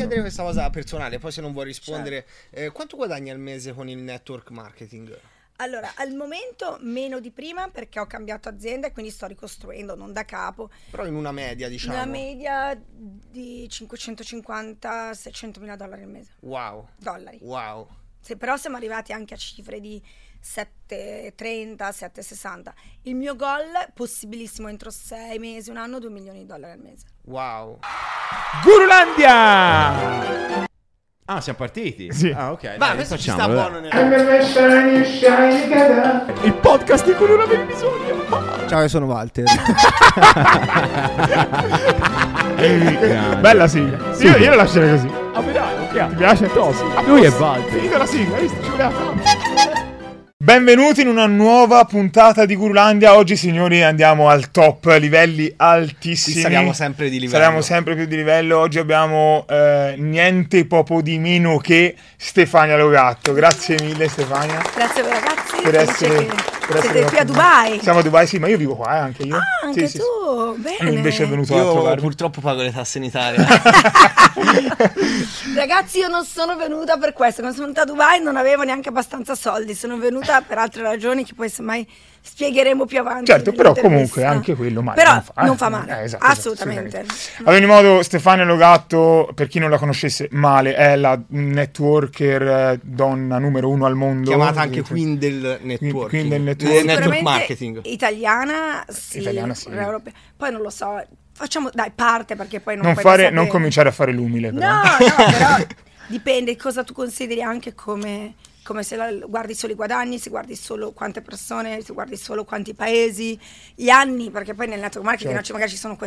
Chiedere questa cosa personale, poi se non vuoi rispondere, eh, quanto guadagni al mese con il network marketing? Allora, al momento meno di prima perché ho cambiato azienda e quindi sto ricostruendo, non da capo. Però in una media, diciamo. Una media di 550-600 mila dollari al mese. Wow. Dollari. Wow. Sì, però siamo arrivati anche a cifre di 7,30, 7,60. Il mio goal, possibilissimo entro 6 mesi, un anno, 2 milioni di dollari al mese. Wow. Gurulandia! Ah, siamo partiti? Sì. Ah, ok. Ma questo ci sta buono nel... Il podcast di cui non avevi bisogno. Ciao, io sono Walter. Bella sigla. Sì, io, io la lascerei così. Ah, beh, dai, ok. Ti piace? Tosi. Lui è Walter. Finita la sigla, hai visto? Ci voleva tanto. Benvenuti in una nuova puntata di Gurulandia. Oggi, signori, andiamo al top, livelli altissimi. Sì, saliamo sempre di livello. Saliamo sempre più di livello. Oggi abbiamo eh, niente poco di meno che Stefania Logatto. Grazie mille, Stefania. Grazie a voi ragazzi. Per felice essere, che per essere siete qui a Dubai. Siamo a Dubai, sì, ma io vivo qua, eh, anche io. Ah, anche Sì, tu, sì. bene. Invece è venuto a Io trovarmi. purtroppo pago le tasse in Italia. Ragazzi, io non sono venuta per questo. Quando sono venuta a Dubai non avevo neanche abbastanza soldi. Sono venuta per altre ragioni che poi semmai spiegheremo più avanti. Certo, però comunque anche quello male Però non fa, non fa male. Eh, esatto, assolutamente. esatto, Ad ogni modo, Stefania Logatto, per chi non la conoscesse male, è la networker eh, donna numero uno al mondo. Chiamata anche Queen del network. Queen del network. network marketing. Italiana, sì. Italiana, sì. europea. Poi non lo so. Facciamo, dai, parte perché poi non Non, puoi fare, non cominciare a fare l'umile, però. No, no, però dipende cosa tu consideri anche come, come se la- guardi solo i guadagni, se guardi solo quante persone, se guardi solo quanti paesi, gli anni, perché poi nel network marketing Certo. magari ci sono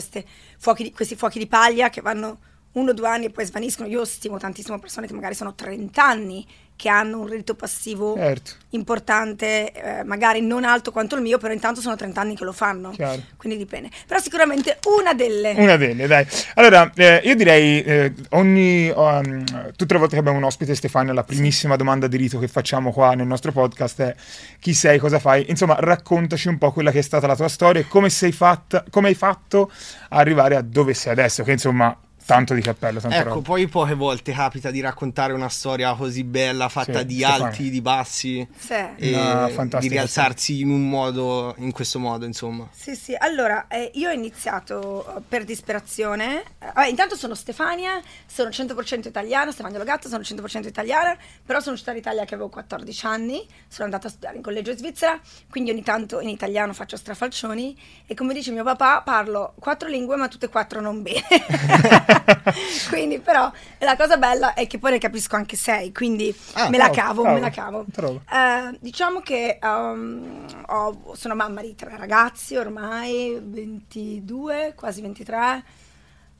fuochi di- questi fuochi di paglia che vanno uno o due anni e poi svaniscono. Io stimo tantissimo persone che magari sono 30 anni che hanno un reddito passivo Certo. importante, eh, magari non alto quanto il mio, però intanto sono 30 anni che lo fanno. Chiaro. Quindi dipende. Però sicuramente una delle... Una delle, dai. Allora, eh, io direi, eh, ogni, um, tutte le volte che abbiamo un ospite, Stefania, la primissima domanda di rito che facciamo qua nel nostro podcast è chi sei, cosa fai? Insomma, raccontaci un po' quella che è stata la tua storia e come sei fatta, come hai fatto a arrivare a dove sei adesso, che insomma, tanto di cappello, tanta Ecco, roba. poi poche volte capita di raccontare una storia così bella, fatta Sì, di Stefania. alti, di bassi, Sì. e di rialzarsi in un modo, in questo modo, insomma. Sì, sì, allora eh, io ho iniziato eh, per disperazione. Eh, vabbè, intanto sono Stefania, sono 100% italiana, Stefania Logatto, sono 100% italiana, però sono uscita d'Italia che avevo 14 anni, sono andata a studiare in collegio in Svizzera, quindi ogni tanto in italiano faccio strafalcioni e come dice mio papà parlo quattro lingue ma tutte e quattro non bene. quindi però la cosa bella è che poi ne capisco anche sei, quindi Ah, me la bravo, cavo, bravo, me la cavo. Eh, diciamo che um, ho- sono mamma di tre ragazzi ormai, 22, quasi 23,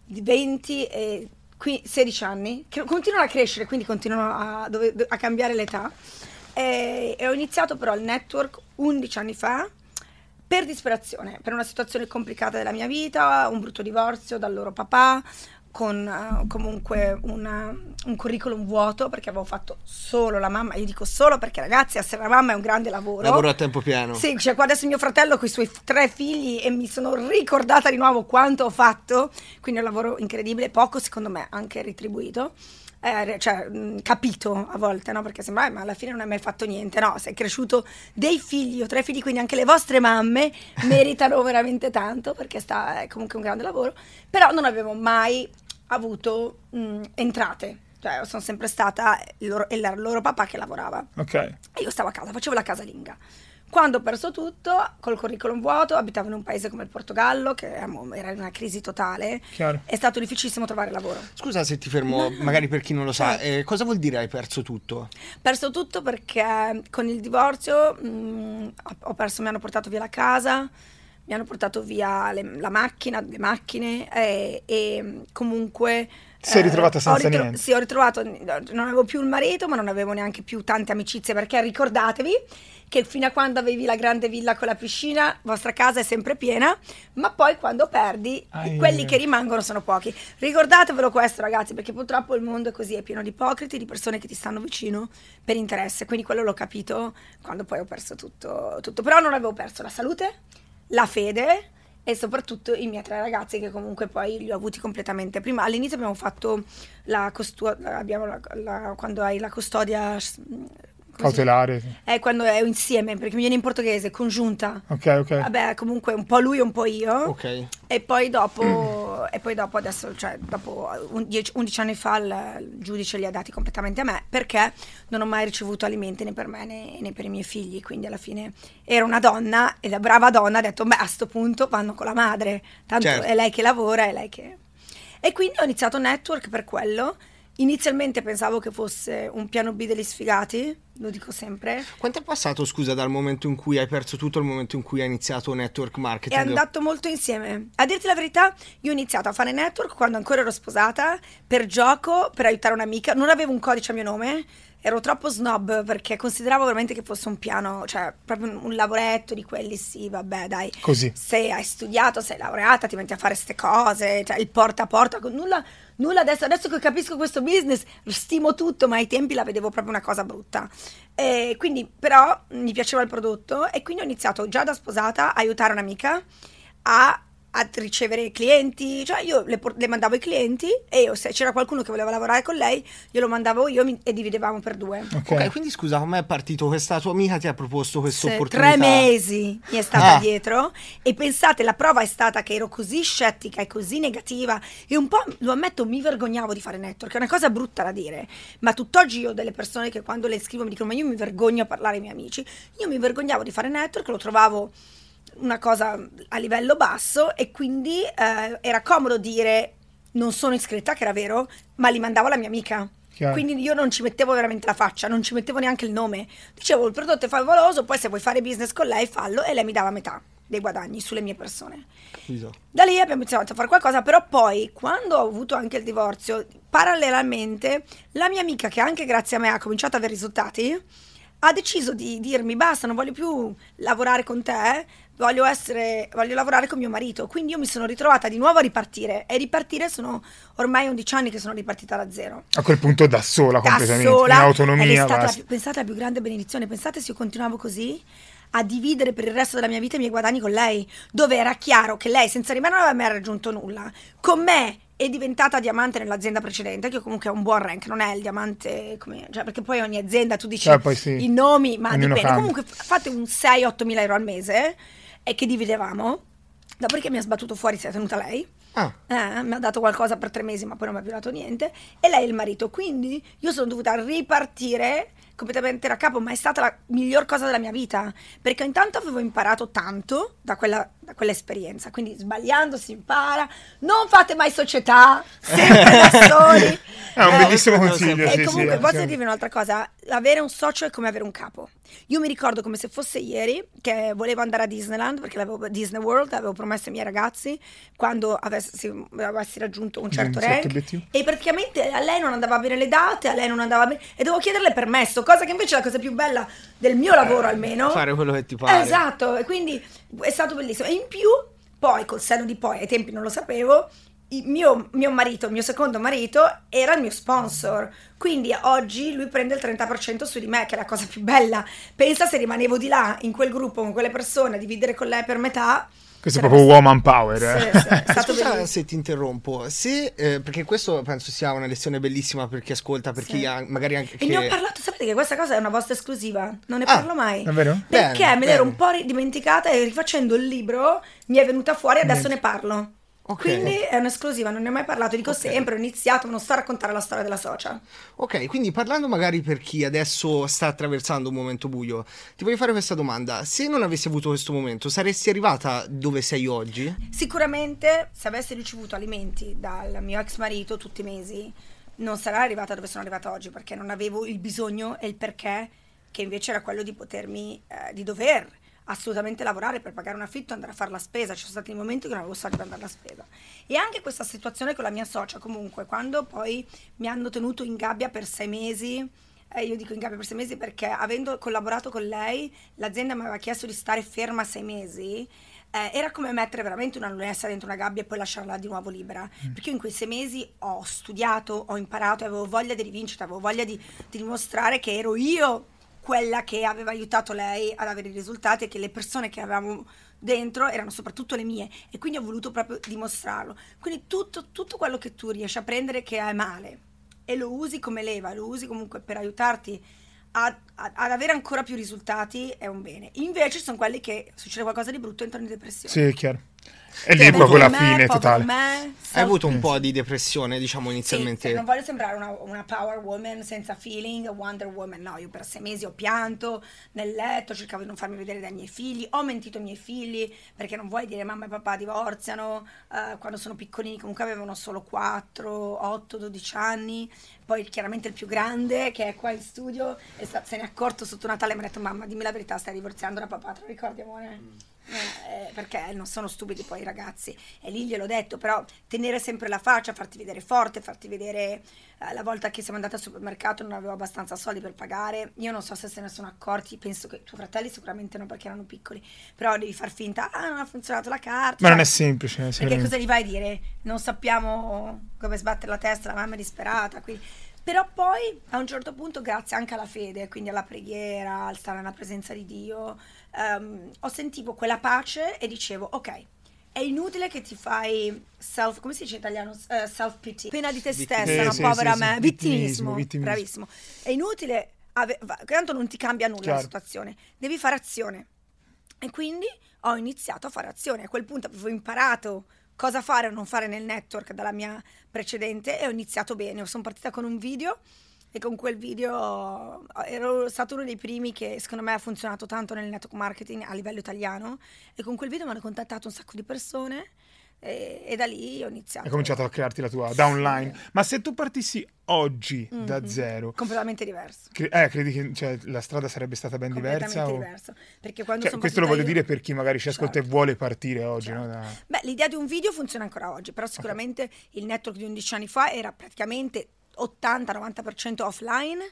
di 20 e qui 16 anni, che continuano a crescere, quindi continuano a, dove- a cambiare l'età. E, e ho iniziato però il network 11 anni fa per disperazione, per una situazione complicata della mia vita, un brutto divorzio dal loro papà, con eh, comunque una- un curriculum vuoto perché avevo fatto solo la mamma. Io dico solo perché ragazzi, essere la mamma è un grande lavoro. Lavoro a tempo pieno. Sì, cioè qua adesso mio fratello con i suoi tre figli e mi sono ricordata di nuovo quanto ho fatto, quindi è un lavoro incredibile, poco secondo me anche retribuito. Eh, cioè, mh, capito a volte, no? Perché sembra, "Eh, ma alla fine non hai mai fatto niente, no? Sei cresciuto dei figli, ho tre figli, quindi anche le vostre mamme meritano veramente tanto, perché sta, è comunque un grande lavoro, però non avevo mai avuto mh, entrate, cioè sono sempre stata il loro, il loro papà che lavorava. Ok. E io stavo a casa, facevo la casalinga. Quando ho perso tutto, col curriculum vuoto, abitavo in un paese come il Portogallo, che era in una crisi totale, Chiaro. è stato difficilissimo trovare lavoro. Scusa se ti fermo, magari per chi non lo sa, eh, cosa vuol dire hai perso tutto? Perso tutto perché con il divorzio mh, ho- ho perso, mi hanno portato via la casa, mi hanno portato via le- la macchina, le macchine e, e comunque Ti sei Eh, ritrovata senza ritro- niente. Sì, ho ritrovato, non avevo più il marito, ma non avevo neanche più tante amicizie, perché ricordatevi che fino a quando avevi la grande villa con la piscina, vostra casa è sempre piena, ma poi quando perdi, Ai. quelli che rimangono sono pochi. Ricordatevelo questo, ragazzi, perché purtroppo il mondo è così, è pieno di ipocriti, di persone che ti stanno vicino per interesse. Quindi quello l'ho capito quando poi ho perso tutto. tutto. Però non avevo perso la salute, la fede e soprattutto i miei tre ragazzi che comunque poi li ho avuti completamente. Prima all'inizio abbiamo fatto la custodia, abbiamo la- la- quando hai la custodia. Cautelare. sì. È quando è insieme, perché mi viene in portoghese, congiunta. Ok, ok. Vabbè, comunque un po' lui e un po' io. Ok. E poi dopo, e poi dopo adesso, cioè dopo un- 10 11 anni fa il, il giudice li ha dati completamente a me perché non ho mai ricevuto alimenti né per me né, né per i miei figli. Quindi alla fine era una donna e la brava donna ha detto, beh a sto punto vanno con la madre, tanto Certo. è lei che lavora, è lei che... E quindi ho iniziato Network per quello. Inizialmente pensavo che fosse un piano B degli sfigati, lo dico sempre. Quanto è passato, scusa, dal momento in cui hai perso tutto al momento in cui hai iniziato network È marketing? andato molto insieme. A dirti la verità, io ho iniziato a fare network quando ancora ero sposata, per gioco, per aiutare un'amica. Non avevo un codice a mio nome, ero troppo snob perché consideravo veramente che fosse un piano, cioè proprio un, lavoretto di quelli, sì, vabbè, dai. Così. Se hai studiato, sei laureata, ti metti a fare queste cose, cioè il porta a porta, nulla, nulla adesso, adesso che capisco questo business, stimo tutto, ma ai tempi la vedevo proprio una cosa brutta. E quindi, però, mi piaceva il prodotto e quindi ho iniziato già da sposata a aiutare un'amica a, a ricevere clienti, cioè io le, le mandavo i clienti e io, se c'era qualcuno che voleva lavorare con lei, glielo mandavo io mi- e dividevamo per due. Ok. Ok, quindi scusa, come è partito? Questa tua amica ti ha proposto questa Se opportunità? tre mesi mi è stata Ah. dietro e pensate la prova è stata che ero così scettica e così negativa e un po' lo ammetto mi vergognavo di fare network è una cosa brutta da dire ma tutt'oggi io ho delle persone che quando le scrivo mi dicono ma io mi vergogno a parlare ai miei amici io mi vergognavo di fare network lo trovavo una cosa a livello basso e quindi eh, era comodo dire non sono iscritta che era vero ma li mandavo alla mia amica Chiaro. quindi io non ci mettevo veramente la faccia, non ci mettevo neanche il nome. Dicevo il prodotto è favoloso, poi se vuoi fare business con lei fallo e lei mi dava metà dei guadagni sulle mie persone. Capito. Da lì abbiamo iniziato a fare qualcosa, però poi quando ho avuto anche il divorzio, parallelamente la mia amica che anche grazie a me ha cominciato ad avere risultati, ha deciso di dirmi basta, non voglio più lavorare con te, voglio, essere, voglio lavorare con mio marito. Quindi io mi sono ritrovata di nuovo a ripartire e ripartire sono ormai 11 anni che sono ripartita da zero A quel punto da sola da completamente, sola in ed è autonomia. stata più- pensate la più grande benedizione pensate se io continuavo così a dividere per il resto della mia vita i miei guadagni con lei dove era chiaro che lei senza di me non aveva mai raggiunto nulla con me è diventata diamante nell'azienda precedente che comunque è un buon rank non è il diamante come, cioè, perché poi ogni azienda tu dici poi sì. i nomi ma dipende cambia. comunque fate un 6-8 mila euro al mese e che dividevamo dopodiché mi ha sbattuto fuori si è tenuta lei Ah, eh, mi ha dato qualcosa per tre mesi, ma poi non mi ha più dato niente. E lei è il marito. Quindi io sono dovuta ripartire completamente da capo, ma è stata la miglior cosa della mia vita. Perché intanto avevo imparato tanto da quella, da quell'esperienza. Quindi sbagliando si impara. Non fate mai società, sempre da soli. È un Eh, bellissimo consiglio. sì, e sì, comunque, sì. posso dirvi un'altra cosa: avere un socio è come avere un capo. Io mi ricordo come se fosse ieri che volevo andare a Disneyland perché l'avevo Disney World, avevo promesso ai miei ragazzi quando avessi, avessi raggiunto un certo Un certo rank. obiettivo. E praticamente a lei non andava bene le date, a lei non andava bene. E dovevo chiederle permesso, cosa che invece è la cosa più bella del mio lavoro almeno. fare quello che ti pare. Esatto, e quindi è stato bellissimo. E in più, poi col senno di poi, ai tempi non lo sapevo, il mio, mio marito, il mio secondo marito, era il mio sponsor. Quindi oggi lui prende il 30% su di me, che è la cosa più bella. Pensa se rimanevo di là, in quel gruppo, con quelle persone, a dividere con lei per metà. Questo è sarebbe proprio woman power. eh. Sì, sì, è stato Scusa se ti interrompo, se, eh, perché questo penso sia una lezione bellissima per chi ascolta, per Sì. chi ha, magari anche E ne ho che- parlato, sapete che questa cosa è una vostra esclusiva, non ne Ah, parlo mai. davvero? Perché Bene, me l'ero bene. un po' ri- dimenticata e rifacendo il libro mi è venuta fuori e adesso ne parlo. Ok. Quindi è un'esclusiva, non ne ho mai parlato, dico sempre, ho iniziato, ma non sto a raccontare la storia della socia. Ok, quindi parlando magari per chi adesso sta attraversando un momento buio, ti voglio fare questa domanda. Se non avessi avuto questo momento, saresti arrivata dove sei oggi? Sicuramente se avessi ricevuto alimenti dal mio ex marito tutti i mesi, non sarei arrivata dove sono arrivata oggi perché non avevo il bisogno e il perché, che invece era quello di potermi, eh, di dover assolutamente lavorare per pagare un affitto, andare a fare la spesa. Ci sono stati momenti che non avevo soldi per andare alla spesa. E anche questa situazione con la mia socia, comunque, quando poi mi hanno tenuto in gabbia per sei mesi. eh, io dico in gabbia per sei mesi perché avendo collaborato con lei, l'azienda mi aveva chiesto di stare ferma sei mesi. eh, era come mettere veramente una lunessa dentro una gabbia e poi lasciarla di nuovo libera. Perché io in quei sei mesi ho studiato, ho imparato, avevo voglia di rivincita, avevo voglia di, di dimostrare che ero io quella che aveva aiutato lei ad avere i risultati e che le persone che avevamo dentro erano soprattutto le mie e quindi ho voluto proprio dimostrarlo. Quindi tutto, tutto quello che tu riesci a prendere che è male e lo usi come leva, lo usi comunque per aiutarti a- a- ad avere ancora più risultati è un bene. Invece sono quelli che succede qualcosa di brutto entrano in depressione. Sì, è chiaro. E lì Cioè, è proprio la fine totale. me, Hai avuto un self- po' di depressione, diciamo, sì, inizialmente. non voglio sembrare una, una power woman senza feeling, Wonder Woman, no, io per sei mesi ho pianto nel letto, cercavo di non farmi vedere dai miei figli, ho mentito ai miei figli perché non vuoi dire mamma e papà divorziano, eh, quando sono piccolini comunque avevano solo 4, 8, 12 anni, poi chiaramente il più grande che è qua in studio è sta- se ne è accorto sotto Natale e mi ha detto mamma dimmi la verità stai divorziando da papà, te lo ricordi amore? Eh, eh, perché non sono stupidi poi i ragazzi e lì gliel'ho detto però tenere sempre la faccia farti vedere forte farti vedere eh, la volta che siamo andati al supermercato non avevo abbastanza soldi per pagare io non so se se ne sono accorti penso che i tuoi fratelli sicuramente no perché erano piccoli però devi far finta ah non ha funzionato la carta Ma non è semplice. perché sicuramente. cosa gli vai a dire? Non sappiamo come sbattere la testa, la mamma è disperata. Quindi... Però poi a un certo punto, grazie anche alla fede, quindi alla preghiera, al stare nella presenza di Dio, ehm, ho sentivo quella pace e dicevo, ok, è inutile che ti fai self, come si dice in italiano? Eh, self pity, pena di te stessa, Sì, no, sì, povera sì, me, sì. vittimismo, Vittimismo, vittimismo. bravissimo. È inutile, ave- va- tanto non ti cambia nulla Chiaro. la situazione, devi fare azione. E quindi ho iniziato a fare azione. A quel punto avevo imparato cosa fare o non fare nel network dalla mia precedente e ho iniziato bene. Sono partita con un video e con quel video ero stato uno dei primi che secondo me ha funzionato tanto nel network marketing a livello italiano e con quel video mi hanno contattato un sacco di persone e, e da lì ho iniziato. Hai cominciato a crearti la tua downline. Ma se tu partissi oggi da Mhm. zero, Completamente diverso. cre- eh, credi che cioè, la strada sarebbe stata ben diversa? Completamente o- diverso. Perché quando Cioè, questo lo voglio io- dire per chi magari ci ascolta Certo. e vuole partire oggi. Certo. no? Da- Beh, l'idea di un video funziona ancora oggi, però sicuramente il network di 11 anni fa era praticamente 80-90% offline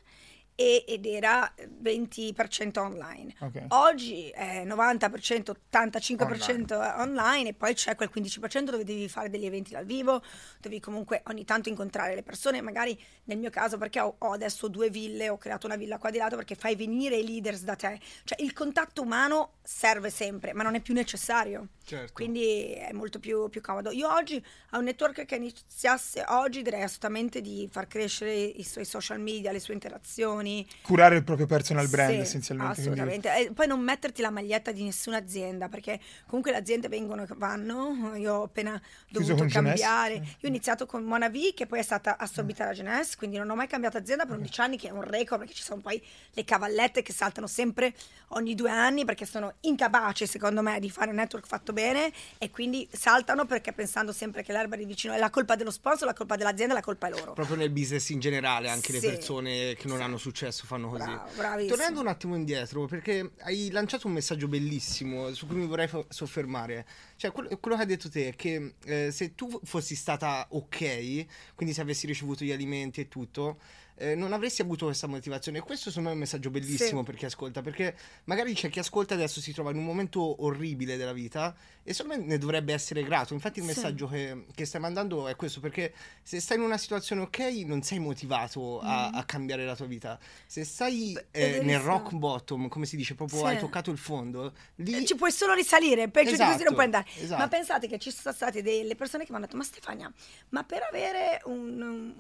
ed era 20% online. Ok. Oggi è 90%, 85% online. e poi c'è quel 15% dove devi fare degli eventi dal vivo, devi comunque ogni tanto incontrare le persone, magari nel mio caso perché ho, ho adesso due ville, ho creato una villa qua di lato perché fai venire i leaders da te, cioè il contatto umano serve sempre, ma non è più necessario. Certo. Quindi è molto più, più comodo. Io oggi a un network che iniziasse oggi direi assolutamente di far crescere i suoi social media, le sue interazioni. Curare il proprio personal brand Sì, essenzialmente. quindi- Assolutamente. E poi non metterti la maglietta di nessuna azienda, perché comunque le aziende vengono e vanno. Io ho appena Chiuso dovuto con Jeunesse? cambiare. Eh. Io ho iniziato con Monavi, che poi è stata assorbita da Genes, quindi non ho mai cambiato azienda per 11 anni, che è un record, perché ci sono poi le cavallette che saltano sempre ogni due anni, perché sono incapaci, secondo me, di fare un network fatto bene, e quindi saltano perché pensando sempre che l'erba di vicino è la colpa dello sponsor, la colpa dell'azienda, la colpa è loro. Proprio nel business in generale, anche Sì. le persone che non Sì. hanno successo fanno così. Bravo. Tornando un attimo indietro, perché hai lanciato un messaggio bellissimo su cui mi vorrei fo- soffermare. Cioè, quello, quello che hai detto te è che eh, se tu fossi stata ok, quindi se avessi ricevuto gli alimenti e tutto, eh, non avresti avuto questa motivazione. E questo secondo me è un messaggio bellissimo Sì. per chi ascolta, perché magari c'è chi ascolta adesso si trova in un momento orribile della vita e secondo me ne dovrebbe essere grato. Infatti il Sì. messaggio che, che stai mandando è questo, perché se stai in una situazione ok non sei motivato a, a cambiare la tua vita. Se stai eh, Mm. nel rock bottom, come si dice, proprio Sì. hai toccato il fondo, lì... Eh, Ci puoi solo risalire, peggio di così Esatto, non puoi andare. esatto. Ma pensate che ci sono state delle persone che mi hanno detto: Ma Stefania, ma per avere un. un-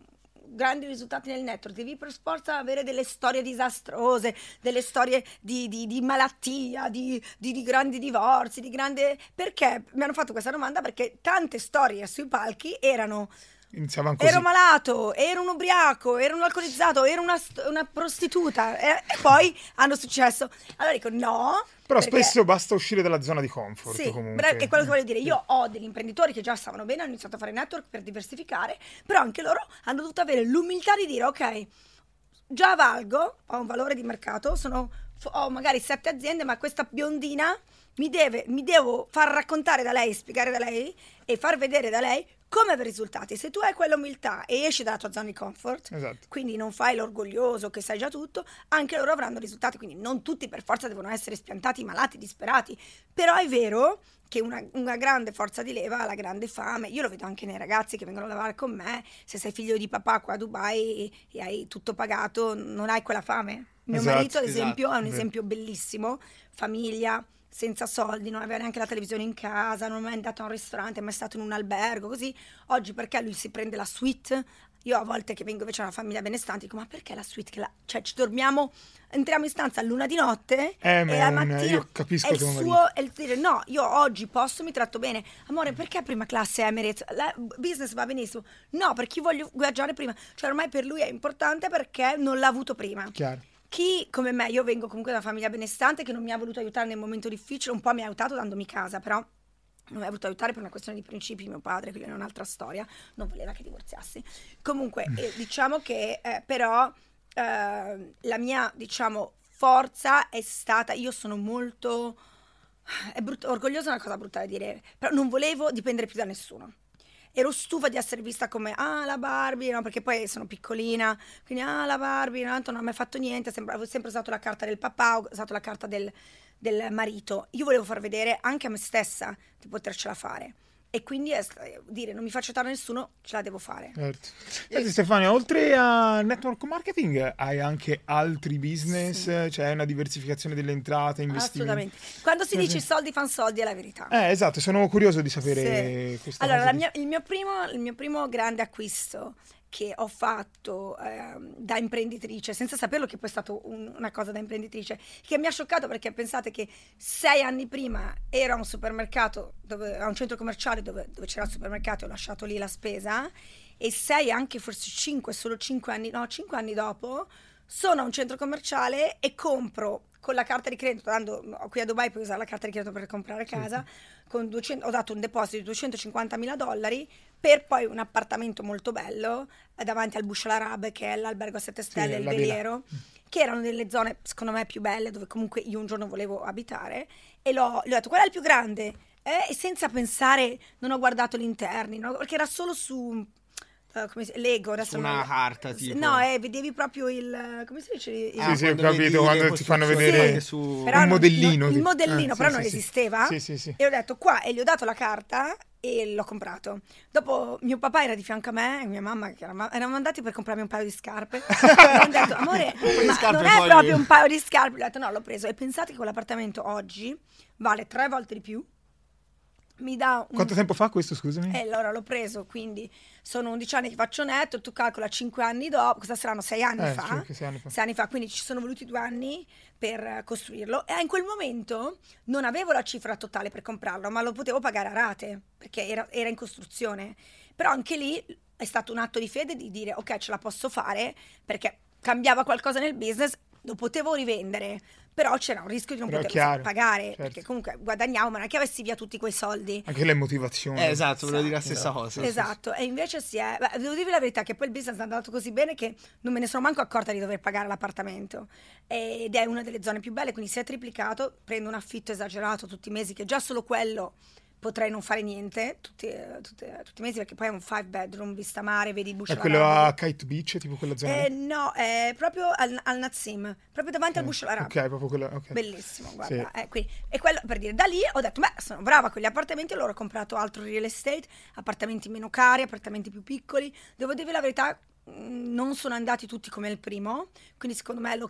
grandi risultati nel network devi per forza avere delle storie disastrose delle storie di, di- di malattia di, di- di grandi divorzi di grande perché? Mi hanno fatto questa domanda perché tante storie sui palchi erano Iniziavano così. Ero malato, ero un ubriaco, ero un alcolizzato, ero una, una prostituta e, e poi hanno successo. Allora dico no. Però perché- spesso basta uscire dalla zona di comfort. sì, comunque. è quello che voglio dire. Io ho degli imprenditori che già stavano bene, hanno iniziato a fare network per diversificare, però anche loro hanno dovuto avere l'umiltà di dire ok, già valgo, ho un valore di mercato, sono ho magari sette aziende, ma questa biondina mi, deve, mi devo far raccontare da lei, spiegare da lei e far vedere da lei come avere risultati. Se tu hai quell'umiltà e esci dalla tua zona di comfort, Esatto. quindi non fai l'orgoglioso che sai già tutto, anche loro avranno risultati. Quindi non tutti per forza devono essere spiantati, malati, disperati. Però è vero che una, una grande forza di leva ha la grande fame. Io lo vedo anche nei ragazzi che vengono a lavorare con me. Se sei figlio di papà qua a Dubai e hai tutto pagato, non hai quella fame. Mio Esatto, marito, ad esempio, è un esempio bellissimo. Famiglia, senza soldi, non aveva neanche la televisione in casa, non è mai andato a un ristorante, è mai stato in un albergo, così. Oggi perché lui si prende la suite? Io a volte che vengo invece a una famiglia benestante dico ma perché la suite? Che la... Cioè ci dormiamo, entriamo in stanza a luna di notte Eh, e la mattina io capisco è il suo, è il dire no, io oggi posso, mi tratto bene. Amore, perché prima classe Emirates? La business va benissimo. No, perché io voglio viaggiare prima. Cioè ormai per lui è importante perché non l'ha avuto prima. Chiaro. Chi come me, io vengo comunque da una famiglia benestante che non mi ha voluto aiutare nel momento difficile, un po' mi ha aiutato dandomi casa, però non mi ha voluto aiutare per una questione di principi, mio padre, quella è un'altra storia, non voleva che divorziassi. Comunque, eh, diciamo che eh, però eh, la mia, diciamo, forza è stata, io sono molto, è brutto, orgogliosa è una cosa brutta da dire, però non volevo dipendere più da nessuno ero stufa di essere vista come ah la Barbie, no, perché poi sono piccolina, quindi ah la Barbie, no, non ha mai fatto niente, sempre, avevo sempre usato la carta del papà, ho usato la carta del, del marito. Io volevo far vedere anche a me stessa di potercela fare. E quindi è sta- dire non mi faccio aiutare da nessuno, ce la devo fare. Certo. Senti Stefania, oltre a network marketing hai anche altri business, c'è una diversificazione delle entrate, investimenti. Assolutamente. Quando si Sì, dice sì. soldi fanno soldi è la verità. Eh, esatto, sono curioso di sapere Sì. Allora, mia- il, mio primo, il mio primo grande acquisto che ho fatto ehm, da imprenditrice, senza saperlo che poi è stato un- una cosa da imprenditrice, che mi ha scioccato perché pensate che sei anni prima ero a un supermercato, dove, a un centro commerciale dove, dove c'era il supermercato e ho lasciato lì la spesa, e sei anche forse cinque, solo cinque anni, no, cinque anni dopo, sono a un centro commerciale e compro con la carta di credito, dando, qui a Dubai puoi usare la carta di credito per comprare casa, con 200 ho dato un deposito di 250 mila dollari per poi un appartamento molto bello eh, davanti al Bush Arab che è l'albergo a 7 stelle, il la villa. veliero, che erano delle zone secondo me più belle dove comunque io un giorno volevo abitare e l'ho, ho detto quella è il più grande eh, e senza pensare non ho guardato gli interni, no? perché era solo su... eh, come si, Lego adesso Su una non- carta, tipo. no eh, vedevi proprio il come si dice il- Sì, sì, ho quando capito, quando ti fanno vedere su... Però un non- modellino. non- il modellino eh, però sì, non sì, esisteva Sì, sì, sì. e ho detto qua e gli ho dato la carta e l'ho comprato dopo mio papà era di fianco a me e mia mamma che era, erano andati per comprarmi un paio di scarpe mi hanno detto amore ma non è poi- proprio un paio di scarpe ho detto no l'ho preso e pensate che quell'appartamento oggi vale tre volte di più mi dà un Quanto tempo fa questo, scusami? e allora l'ho preso, quindi sono 11 anni che faccio netto, tu calcola 5 anni dopo, cosa saranno 6 anni Eh, fa? circa sei anni fa. Sei anni fa, quindi ci sono voluti due anni per eh, costruirlo e in quel momento non avevo la cifra totale per comprarlo, ma lo potevo pagare a rate perché era, era in costruzione. Però anche lì è stato un atto di fede di dire ok ce la posso fare perché cambiava qualcosa nel business, lo potevo rivendere, però c'era un rischio di non Però poterlo pagare certo. perché comunque guadagnavo, ma non è che avessi via tutti quei soldi. Anche le motivazioni. Eh, esatto, volevo dire la stessa cosa. Esatto, e invece si è. beh, devo dirvi la verità che poi il business è andato così bene che non me ne sono manco accorta di dover pagare l'appartamento. Ed è una delle zone più belle, quindi si è triplicato. Prendo un affitto esagerato tutti i mesi, che già solo quello potrei non fare niente tutti, eh, tutti- eh, tutti i mesi, perché poi è un five bedroom, vista mare, vedi il Bush È quello a Kite Beach, tipo quella zona? Eh, no, è proprio al, al Nazim, proprio davanti al Bush Arab. Ok, proprio quello. ok. Bellissimo, guarda. Sì. eh, quindi- e quello per dire, da lì ho detto, beh, sono brava con gli appartamenti, allora ho comprato altro real estate, appartamenti meno cari, appartamenti più piccoli. Devo dirvi la verità, mh, non sono andati tutti come il primo, quindi secondo me lo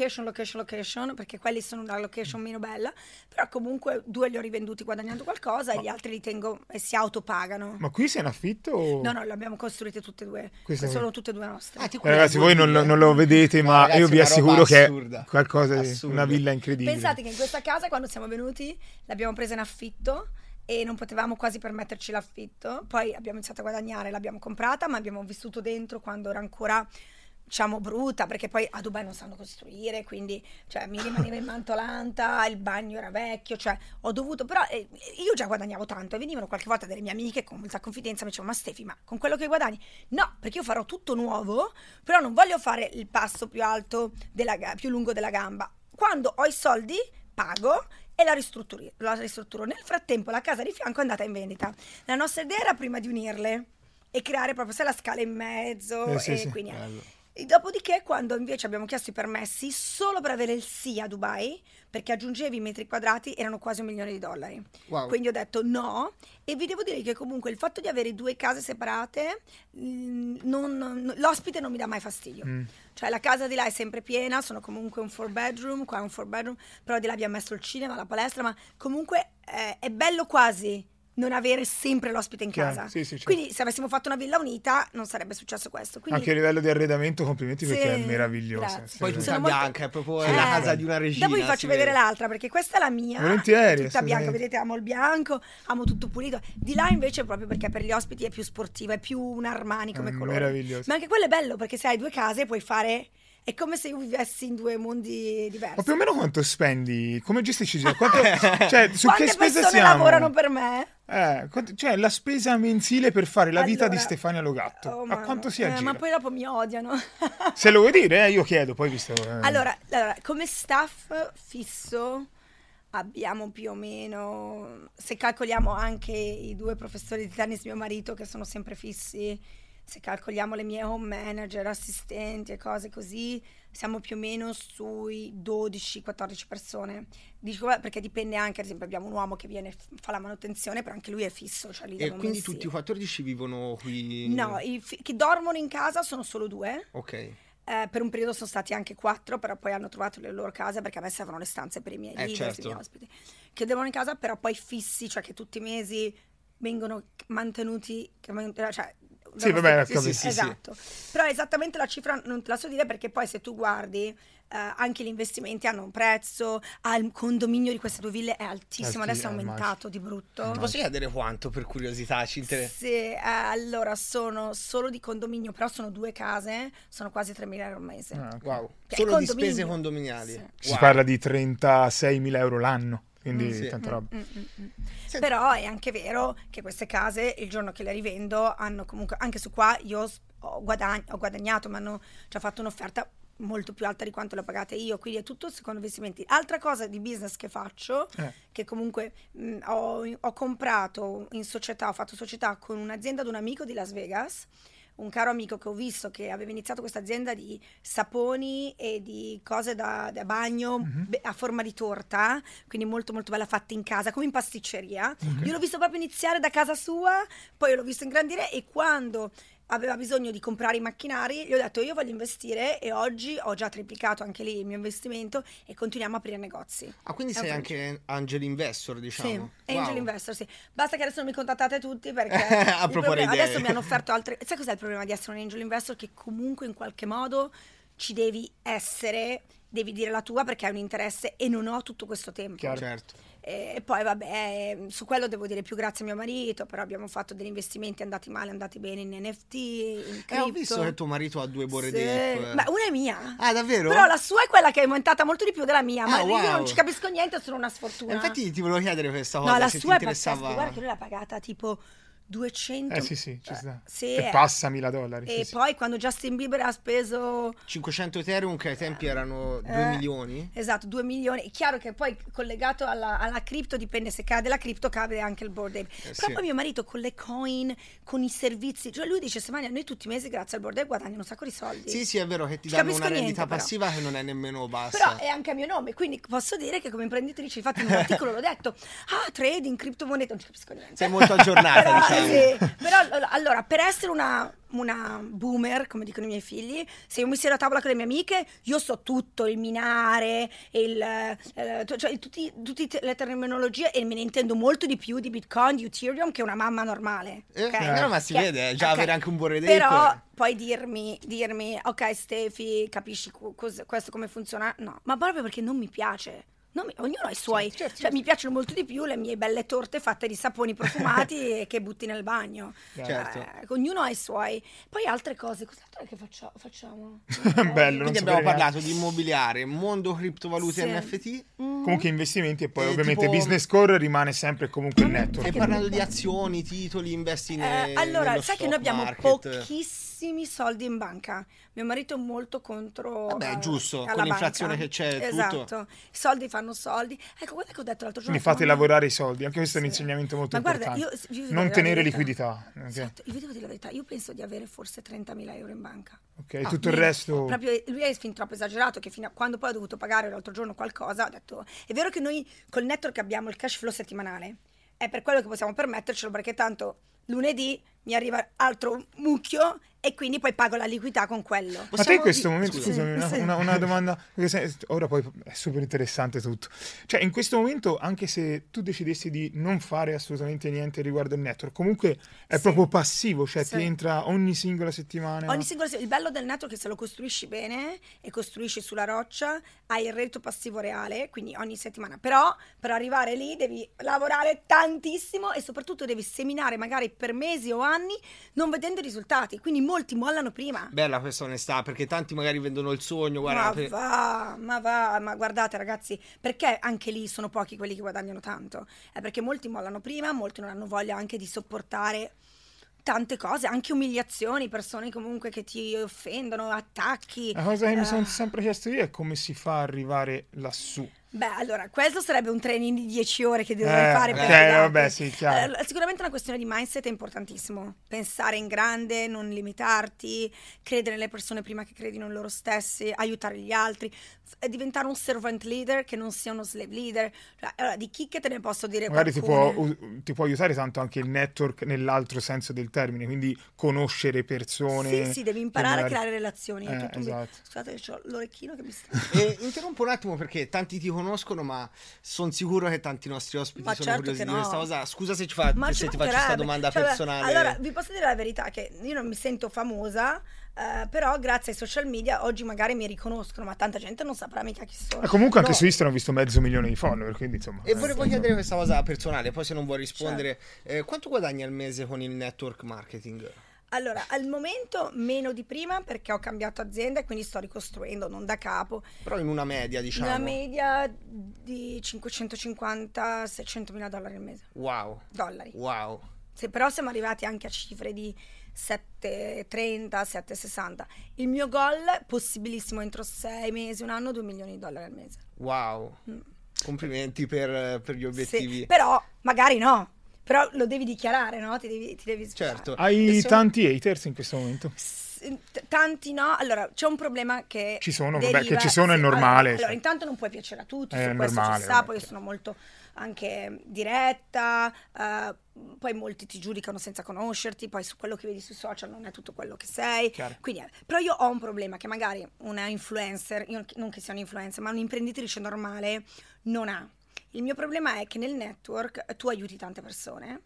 Location, location, location, perché quelli sono una location meno bella, però comunque due li ho rivenduti guadagnando qualcosa e gli altri li tengo e si autopagano. Ma qui sei in affitto? O... No, no, le abbiamo costruite tutte e due. Queste sono qui. tutte e due nostre. Ah, Eh, ragazzi, voi non, lo- non lo vedete, ma ragazzi, io vi assicuro che è qualcosa di Assurda. una villa incredibile. Pensate che in questa casa, quando siamo venuti, l'abbiamo presa in affitto e non potevamo quasi permetterci l'affitto. Poi abbiamo iniziato a guadagnare, l'abbiamo comprata, ma abbiamo vissuto dentro quando era ancora diciamo brutta perché poi a Dubai non sanno costruire quindi cioè, mi rimaneva in mantolanta il bagno era vecchio cioè ho dovuto però eh, io già guadagnavo tanto e venivano qualche volta delle mie amiche con molta confidenza mi dicevano ma Stefi ma con quello che guadagni no perché io farò tutto nuovo però non voglio fare il passo più alto della, più lungo della gamba quando ho i soldi pago e la ristrutturo, la ristrutturo. Nel frattempo la casa di fianco è andata in vendita. La nostra idea era prima di unirle e creare proprio sai, la scala in mezzo Eh, sì, e sì. quindi Bello. E dopodiché, quando invece abbiamo chiesto i permessi solo per avere il sì a Dubai, perché aggiungevi i metri quadrati, erano quasi un milione di dollari. Wow. Quindi ho detto no. E vi devo dire che comunque il fatto di avere due case separate, mm, non- non- l'ospite non mi dà mai fastidio. Mm. Cioè la casa di là è sempre piena, sono comunque un four bedroom, qua è un four bedroom, però di là abbiamo messo il cinema, la palestra, ma comunque eh, è bello quasi non avere sempre l'ospite in Chiaro, casa. sì, sì, certo. Quindi se avessimo fatto una villa unita non sarebbe successo questo. Quindi, Anche a livello di arredamento, complimenti Sì, perché è meraviglioso. grazie. Poi Sì, tutta molto- bianca, è proprio Eh, la casa di una regina. Dopo vi faccio vedere vede. l'altra perché questa è la mia. Volentieri, Tutta bianca, vedete, amo il bianco, amo tutto pulito. Di là invece proprio perché per gli ospiti è più sportiva, è più un Armani come È colore. meraviglioso. Ma anche quello è bello perché se hai due case puoi fare è come se io vivessi in due mondi diversi. Ma più o meno quanto spendi? Come gestisci? Quanto, cioè, su Quante che spesa persone siamo? lavorano per me? Eh, quanto- cioè, la spesa mensile per fare la vita Allora- di Stefania Logatto. Oh, a quanto si Eh, aggira? ma poi dopo mi odiano. Se lo vuoi dire, eh, io chiedo, poi visto... eh. Allora, allora, come staff fisso abbiamo più o meno, se calcoliamo anche i due professori di tennis mio marito che sono sempre fissi, se calcoliamo le mie home manager, assistenti e cose così, siamo più o meno sui 12-14 persone. Dico perché dipende anche, ad esempio abbiamo un uomo che viene, fa la manutenzione, però anche lui è fisso. Cioè E quindi mensile. tutti i 14 vivono qui? No, i fi- che dormono in casa sono solo due. Ok. Eh, per un periodo sono stati anche quattro, però poi hanno trovato le loro case perché a me servono le stanze per i miei Eh, leader, certo. i miei ospiti. Che devono in casa, però poi fissi, cioè che tutti i mesi vengono mantenuti. Cioè, Sì, sti- capito. sì, sì. esatto. Però esattamente la cifra non te la so dire perché poi se tu guardi eh, anche gli investimenti hanno un prezzo, ah, il condominio di queste due ville è altissimo, Alti- adesso è eh, aumentato di brutto. Ti posso chiedere quanto per curiosità? Ci interessa. Sì, eh, allora sono solo di condominio, però sono due case, sono quasi 3.000 euro al mese. Ah. Wow. Che Solo di spese condominiali. Sì. Si Wow. parla di 36.000 euro l'anno, quindi Mm, sì. tanta roba. Mm, mm, mm. Sì. Però è anche vero che queste case, il giorno che le rivendo, hanno comunque, anche su qua io ho, guadagn- ho guadagnato, mi hanno già fatto un'offerta molto più alta di quanto le ho pagate io, quindi è tutto secondo investimenti. Altra cosa di business che faccio, Eh. che comunque mh, ho, ho comprato in società, ho fatto società con un'azienda di un amico di Las Vegas, un caro amico che ho visto che aveva iniziato questa azienda di saponi e di cose da, da bagno Mhm. be- a forma di torta, quindi molto molto bella fatta in casa, come in pasticceria. Io l'ho visto proprio iniziare da casa sua, poi l'ho visto ingrandire e quando aveva bisogno di comprare i macchinari, gli ho detto io voglio investire e oggi ho già triplicato anche lì il mio investimento e continuiamo a aprire negozi. Ah, quindi È sei anche angel investor, diciamo. Sì, angel Wow. investor, sì. Basta che adesso non mi contattate tutti perché A problema- adesso mi hanno offerto altre... Sai cos'è il problema di essere un angel investor? Che comunque in qualche modo ci devi essere, devi dire la tua perché hai un interesse e non ho tutto questo tempo. Chiaro. Certo. E poi vabbè, su quello devo dire più grazie a mio marito, però abbiamo fatto degli investimenti andati male, andati bene in NFT, in Eh, cripto. ho visto che tuo marito ha due borre Sì. d'ape. Ma una è mia. Ah, davvero? Però la sua è quella che è aumentata molto di più della mia, ma Ah, io wow. non ci capisco niente, sono una sfortuna. Eh, Infatti ti volevo chiedere questa cosa, No, la se sua ti è pazzesca. interessava... Guarda che lui l'ha pagata tipo 200. Eh sì, sì, ci eh, sta. sì, che eh. passa 1000 dollari. E sì, sì. poi quando Justin Bieber ha speso 500 Ethereum che ai tempi erano 2 Eh, milioni. Esatto, 2 milioni. È chiaro che poi collegato alla, alla cripto dipende se cade la cripto, cade anche il board ape. Però Eh, sì. poi mio marito con le coin, con i servizi, cioè lui dice Semania, noi tutti i mesi grazie al board ape guadagnano un sacco di soldi. Sì, sì, è vero che ti Ci danno una rendita niente, però. passiva che non è nemmeno bassa. Però è anche a mio nome, quindi posso dire che come imprenditrice, infatti in un articolo l'ho detto, ah, trading, criptomonete, non ci capisco niente. Sei molto aggiornata, però, sì. Però, allora, per essere una, una boomer, come dicono i miei figli, se io mi siedo a tavola con le mie amiche, io so tutto, il minare, il, eh, cioè tutti, tutte le terminologie e me ne intendo molto di più di Bitcoin, di Ethereum che una mamma normale. Eh, ok? però ma si Che- vede, già ok. avere anche un board ape. Però poi dirmi, dirmi, ok Stefi, capisci cos- questo come funziona? No, ma proprio perché non mi piace. No, ognuno ha i suoi. Certo, certo, cioè, certo. mi piacciono molto di più le mie belle torte fatte di saponi profumati e che butti nel bagno. Certo. Eh, ognuno ha i suoi. Poi altre cose, cos'altro è che faccia- facciamo? Bello, non Quindi abbiamo parlato di immobiliare, mondo criptovalute Sì. e NFT. Comunque investimenti e poi Eh, ovviamente tipo- business core rimane sempre comunque il Stai network. parlando di azioni, titoli, investi in Eh, allora, nello sai che noi abbiamo market. pochissimi soldi in banca. Mio marito è molto contro. Vabbè, eh, giusto, alla con l'inflazione banca. che c'è, tutto. Esatto. I soldi fanno soldi. Ecco, guarda che ho detto l'altro giorno. Quindi fate lavorare i soldi, anche questo è un Sì. insegnamento molto Ma guarda, importante. io- io non la tenere liquidità. ok? Esatto, io vi devo dire la verità. Io penso di avere forse 30.000 euro in banca. Ok, tutto il resto... Proprio, lui è fin troppo esagerato che fino a quando poi ho dovuto pagare l'altro giorno qualcosa, ho detto, è vero che noi col network abbiamo il cash flow settimanale, è per quello che possiamo permettercelo perché tanto lunedì mi arriva altro mucchio e quindi poi pago la liquidità con quello. Ma te in questo momento, scusa. scusami, una, Sì. una- una domanda, ora poi è super interessante tutto. Cioè, in questo momento, anche se tu decidessi di non fare assolutamente niente riguardo il network, comunque è Sì. proprio passivo, cioè Sì. ti entra ogni singola settimana. Ogni singola il bello del network è che se lo costruisci bene e costruisci sulla roccia hai il reddito passivo reale, quindi ogni settimana. Però per arrivare lì devi lavorare tantissimo e soprattutto devi seminare magari per mesi o anni non vedendo i risultati. Quindi molti mollano prima. Bella questa onestà, perché tanti magari vendono il sogno, guarda, ma va, ma va, ma guardate ragazzi, perché anche lì sono pochi quelli che guadagnano tanto? È perché molti mollano prima, molti non hanno voglia anche di sopportare tante cose, anche umiliazioni, persone comunque che ti offendono, attacchi. La cosa che mi sono Eh, sempre chiesto io è come si fa a arrivare lassù. Beh, allora, questo sarebbe un training di 10 ore che dovrei Eh, fare per ok, arrivarti. vabbè, sì, chiaro. Allora, sicuramente una questione di mindset è importantissimo. Pensare in grande, non limitarti, credere nelle persone prima che credino in loro stessi, aiutare gli altri, f- e diventare un servant leader che non sia uno slave leader. Cioè, Allora, di chicche te ne posso dire Magari ti può, ti può aiutare tanto anche il network nell'altro senso del termine, quindi conoscere persone. Sì, sì, devi imparare magari- a creare relazioni. Eh, esatto. Scusate, che ho l'orecchino che mi sta... E interrompo un attimo perché tanti ti conoscono, ma sono sicuro che tanti nostri ospiti Ma sono certo curiosi di no. questa cosa. Scusa se, ci fa- Ma se ti faccio questa domanda Cioè, personale. Allora, vi posso dire la verità che io non mi sento famosa, eh, però grazie ai social media oggi magari mi riconoscono, ma tanta gente non saprà mica chi sono. E comunque anche No. su Instagram ho visto mezzo milione di follower, quindi insomma. E volevo chiedere questa cosa personale, poi se non vuoi rispondere, Certo. eh, quanto guadagni al mese con il network marketing? Allora, al momento meno di prima perché ho cambiato azienda e quindi sto ricostruendo, non da capo. Però in una media, diciamo. Una media di 550-600 mila dollari al mese. Wow, Dollari. wow. Se però siamo arrivati anche a cifre di 730, 760. Il mio goal, possibilissimo entro 6 mesi, un anno, 2 milioni di dollari al mese. Wow. Complimenti per, per gli obiettivi. Mm. Sì, però magari no. Però lo devi dichiarare, no? Ti devi, ti devi. Certo. Hai se- tanti haters in questo momento? S- t- Tanti no, allora c'è un problema che Ci sono, vabbè, deriva- che ci sono, è allora- normale, Allora, cioè. intanto non puoi piacere a tutti, È su questo normale, ci sta, vabbè, poi io sono molto anche diretta, eh, poi molti ti giudicano senza conoscerti, poi su quello che vedi sui social non è tutto quello che sei. Chiaro. Quindi, eh, però io ho un problema che magari una influencer, io non che sia un influencer, ma un'imprenditrice normale non ha. Il mio problema è che nel network tu aiuti tante persone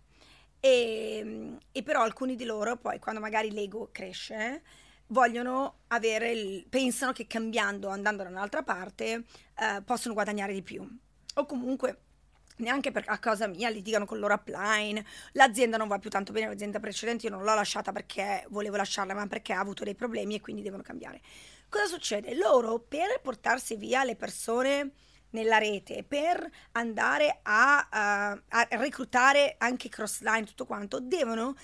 e, e però alcuni di loro poi quando magari l'ego cresce vogliono avere il, pensano che cambiando andando da un'altra parte eh, possono guadagnare di più o comunque neanche per, a causa mia litigano con il loro upline l'azienda non va più tanto bene l'azienda precedente io non l'ho lasciata perché volevo lasciarla ma perché ha avuto dei problemi e quindi devono cambiare cosa succede? loro per portarsi via le persone nella rete per andare a, a- a reclutare anche crossline tutto quanto devono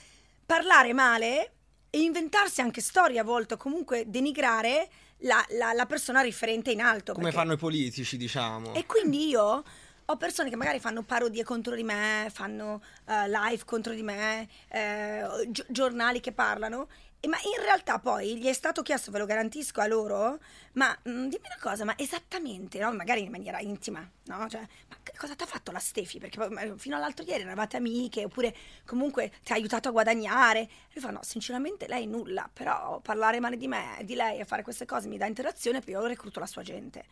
parlare male e inventarsi anche storie a volte o comunque denigrare la, la- la persona riferente in alto Come perché- fanno i politici, diciamo. e quindi io ho persone che magari fanno parodie contro di me, fanno eh, live contro di me, eh, gi- giornali che parlano. E ma in realtà poi gli è stato chiesto, ve lo garantisco a loro, ma mm, dimmi una cosa, ma esattamente, no? magari in maniera intima, no? Cioè, ma che cosa ti ha fatto la Stefi? Perché fino all'altro ieri eravate amiche, oppure comunque ti ha aiutato a guadagnare. Lui fa, no, sinceramente lei nulla, però parlare male di me, di lei e fare queste cose mi dà interazione, poi io recluto la sua gente.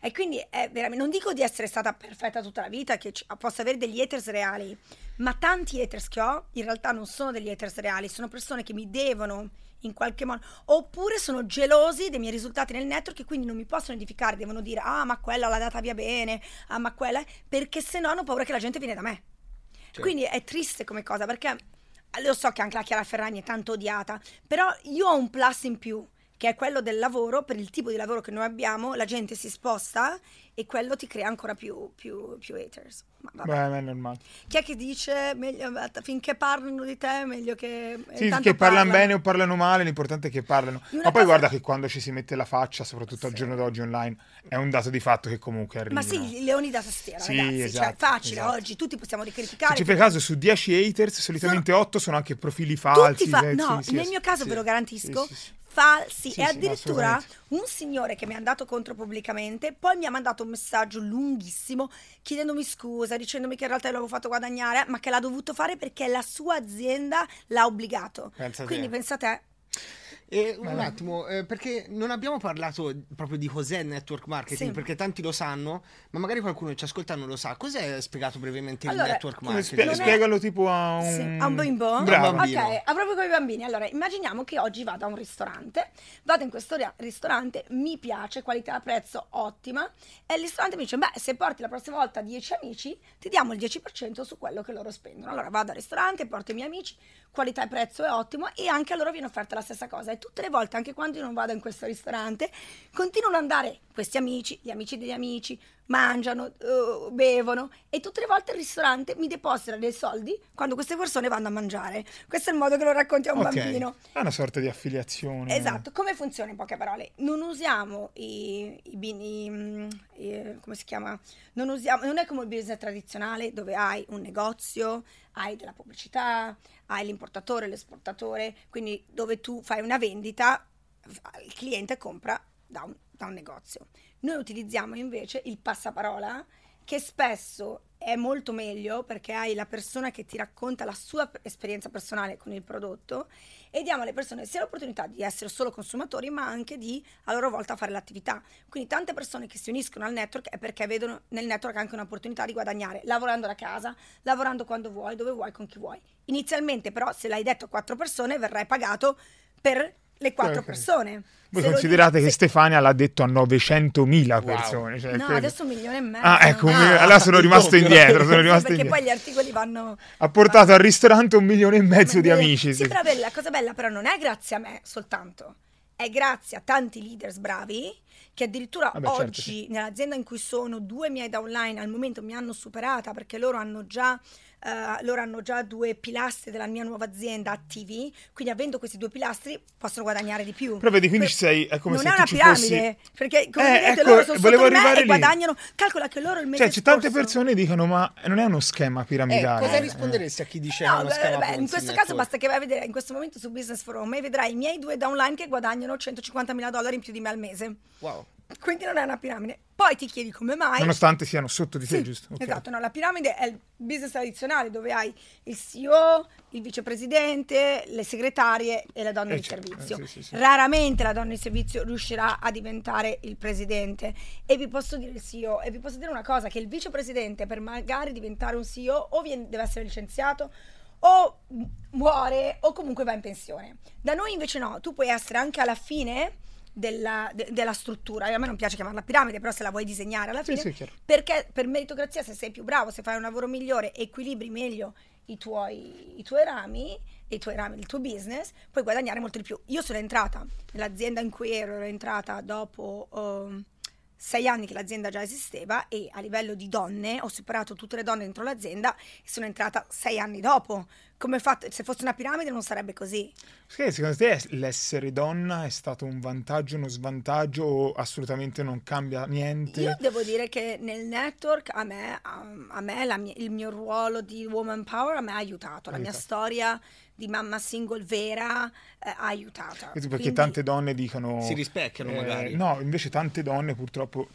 E quindi è veramente, non dico di essere stata perfetta tutta la vita, che ci- possa avere degli haters reali, ma tanti haters che ho in realtà non sono degli haters reali, sono persone che mi devono in qualche modo, oppure sono gelosi dei miei risultati nel network e quindi non mi possono edificare, devono dire ah ma quella l'ha data via bene, ah ma quella, perché se no hanno paura che la gente viene da me. Certo. Quindi è triste come cosa perché lo so che anche la Chiara Ferragni è tanto odiata, però io ho un plus in più che è quello del lavoro, per il tipo di lavoro che noi abbiamo, la gente si sposta e quello ti crea ancora più, più, più haters. Ma. Beh, è normale. Chi è che dice meglio, finché parlano di te, meglio che. eh, Sì, che parlano parlano. bene o parlano male, l'importante è che parlano. Una Ma poi cosa- guarda che quando ci si mette la faccia, soprattutto al giorno d'oggi online, è un dato di fatto che comunque arriva. Ma sì, leoni da tastiera, Sì, ragazzi. cioè, esatto, è facile esatto. oggi, tutti possiamo Se ricriticare. ci fai caso, su 10 haters, solitamente 8 sono anche profili falsi. Fa- no, sì, sì, nel sì, mio caso sì. ve lo garantisco. Falsi Sì, e sì, addirittura un signore che mi è andato contro pubblicamente poi mi ha mandato un messaggio lunghissimo chiedendomi scusa, dicendomi che in realtà l'avevo fatto guadagnare, ma che l'ha dovuto fare perché la sua azienda l'ha obbligato. Pensa te. Quindi pensate, E un attimo, eh, perché non abbiamo parlato proprio di cos'è il network marketing, Sì. perché tanti lo sanno, ma magari qualcuno che ci ascolta non lo sa. Cos'è spiegato brevemente Allora, il network Come marketing? spie- è- spiegalo tipo a un... Sì, a un bimbo? Bravo. Bambino. Ok, a proprio con i bambini. Allora, immaginiamo che oggi vado a un ristorante, vado in questo ristorante, mi piace, qualità prezzo ottima, e il ristorante mi dice, beh, se porti la prossima volta 10 amici, ti diamo il 10% su quello che loro spendono. Allora vado al ristorante, porto i miei amici, qualità e prezzo è ottimo, e anche a loro viene offerta la stessa cosa. Tutte le volte, anche quando io non vado in questo ristorante, continuano ad andare questi amici, gli amici degli amici, mangiano, eh, bevono e tutte le volte il ristorante mi deposita dei soldi quando queste persone vanno a mangiare. Questo è il modo che lo racconti a un Ok. bambino. È una sorta di affiliazione. Esatto, come funziona in poche parole? Non usiamo i, i mm, i- come si chiama? Non, usiamo, non è come il business tradizionale dove hai un negozio, hai della pubblicità, hai l'importatore, l'esportatore, quindi dove tu fai una vendita, il cliente compra da un, da un negozio. Noi utilizziamo invece il passaparola che spesso è molto meglio perché hai la persona che ti racconta la sua esperienza personale con il prodotto e diamo alle persone sia l'opportunità di essere solo consumatori ma anche di a loro volta fare l'attività. Quindi tante persone che si uniscono al network è perché vedono nel network anche un'opportunità di guadagnare lavorando da casa, lavorando quando vuoi, dove vuoi, con chi vuoi. Inizialmente però se l'hai detto a quattro persone verrai pagato per le quattro persone. Voi considerate che se- Stefania l'ha detto a 900.000 Wow. persone. Cioè, No, quello- adesso un milione e mezzo. Ah, ecco, Ah, milione- allora sono rimasto indietro. Sono rimasto perché indietro. poi gli articoli vanno... Ha portato al ristorante un milione e mezzo di amici. Sì, però la cosa bella però non è grazie a me soltanto, è grazie a tanti leaders bravi che addirittura Vabbè, certo, oggi sì. nell'azienda in cui sono due miei downline al momento mi hanno superata perché loro hanno già eh, loro hanno già due pilastri della mia nuova azienda attivi, quindi avendo questi due pilastri possono guadagnare di più. Però vedi, quindi ci sei- è come non se è una ci piramide, fossi- perché come Eh, vedete ecco, loro sono sotto me e lì. guadagnano, calcola che loro il mese Cioè, c'è tante scorso- persone dicono, ma non è uno schema Eh, piramidale. cosa risponderesti a chi dice No, uno beh, schema beh, in questo caso basta che vai a vedere in questo momento su Business for Home e vedrai i miei due downline che guadagnano 150 mila dollari in più di me al mese. Wow. Quindi non è una piramide. Poi ti chiedi come mai. Nonostante siano sotto di te, Sì, giusto? Ok. Esatto, no, la piramide è il business tradizionale dove hai il CEO, il vicepresidente, le segretarie e la donna Eh, di certo, servizio. eh, sì, sì. Raramente la donna di servizio riuscirà a diventare il presidente. E vi posso dire il CEO, e vi posso dire una cosa, che il vicepresidente per magari diventare un CEO o viene- deve essere licenziato o mu- muore o comunque va in pensione. Da noi invece no, tu puoi essere anche alla fine della, de- della struttura. A me non piace chiamarla piramide, però se la vuoi disegnare alla Sì, fine, sì, chiaro. perché per meritocrazia se sei più bravo, se fai un lavoro migliore, equilibri meglio i tuoi, i tuoi rami, i tuoi rami, il tuo business, puoi guadagnare molto di più. Io sono entrata nell'azienda in cui ero, ero entrata dopo ehm, sei anni che l'azienda già esisteva e a livello di donne ho superato tutte le donne dentro l'azienda e sono entrata sei anni dopo. Come fatto, se fosse una piramide non sarebbe così. Sì, secondo te l'essere donna è stato un vantaggio, uno svantaggio o assolutamente non cambia niente? Io devo dire che nel network a me, a, a me mia- il mio ruolo di woman power a me ha aiutato, la mia Aiutato. storia di mamma single vera eh, ha aiutato. Perché Quindi tante donne dicono... Si rispecchiano, eh, magari. No, invece tante donne purtroppo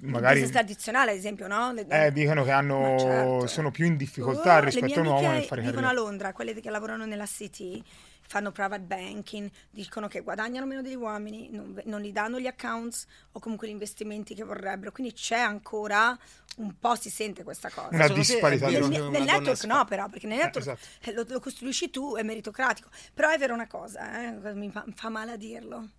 il magari business tradizionale, ad esempio, no? Le- eh, dicono che hanno, certo. sono più in difficoltà Oh, rispetto a un uomo nel fare vivono carriera. a Londra, quelle che lavorano nella City, fanno private banking, dicono che guadagnano meno degli uomini, non, non gli danno gli accounts o comunque gli investimenti che vorrebbero. Quindi c'è ancora un po' si sente questa cosa. Una disparità di Nel, nel network spa- no, però, perché nel network esatto. eh, lo, lo costruisci tu, è meritocratico. Però è vero una cosa, eh, mi fa, fa male a dirlo,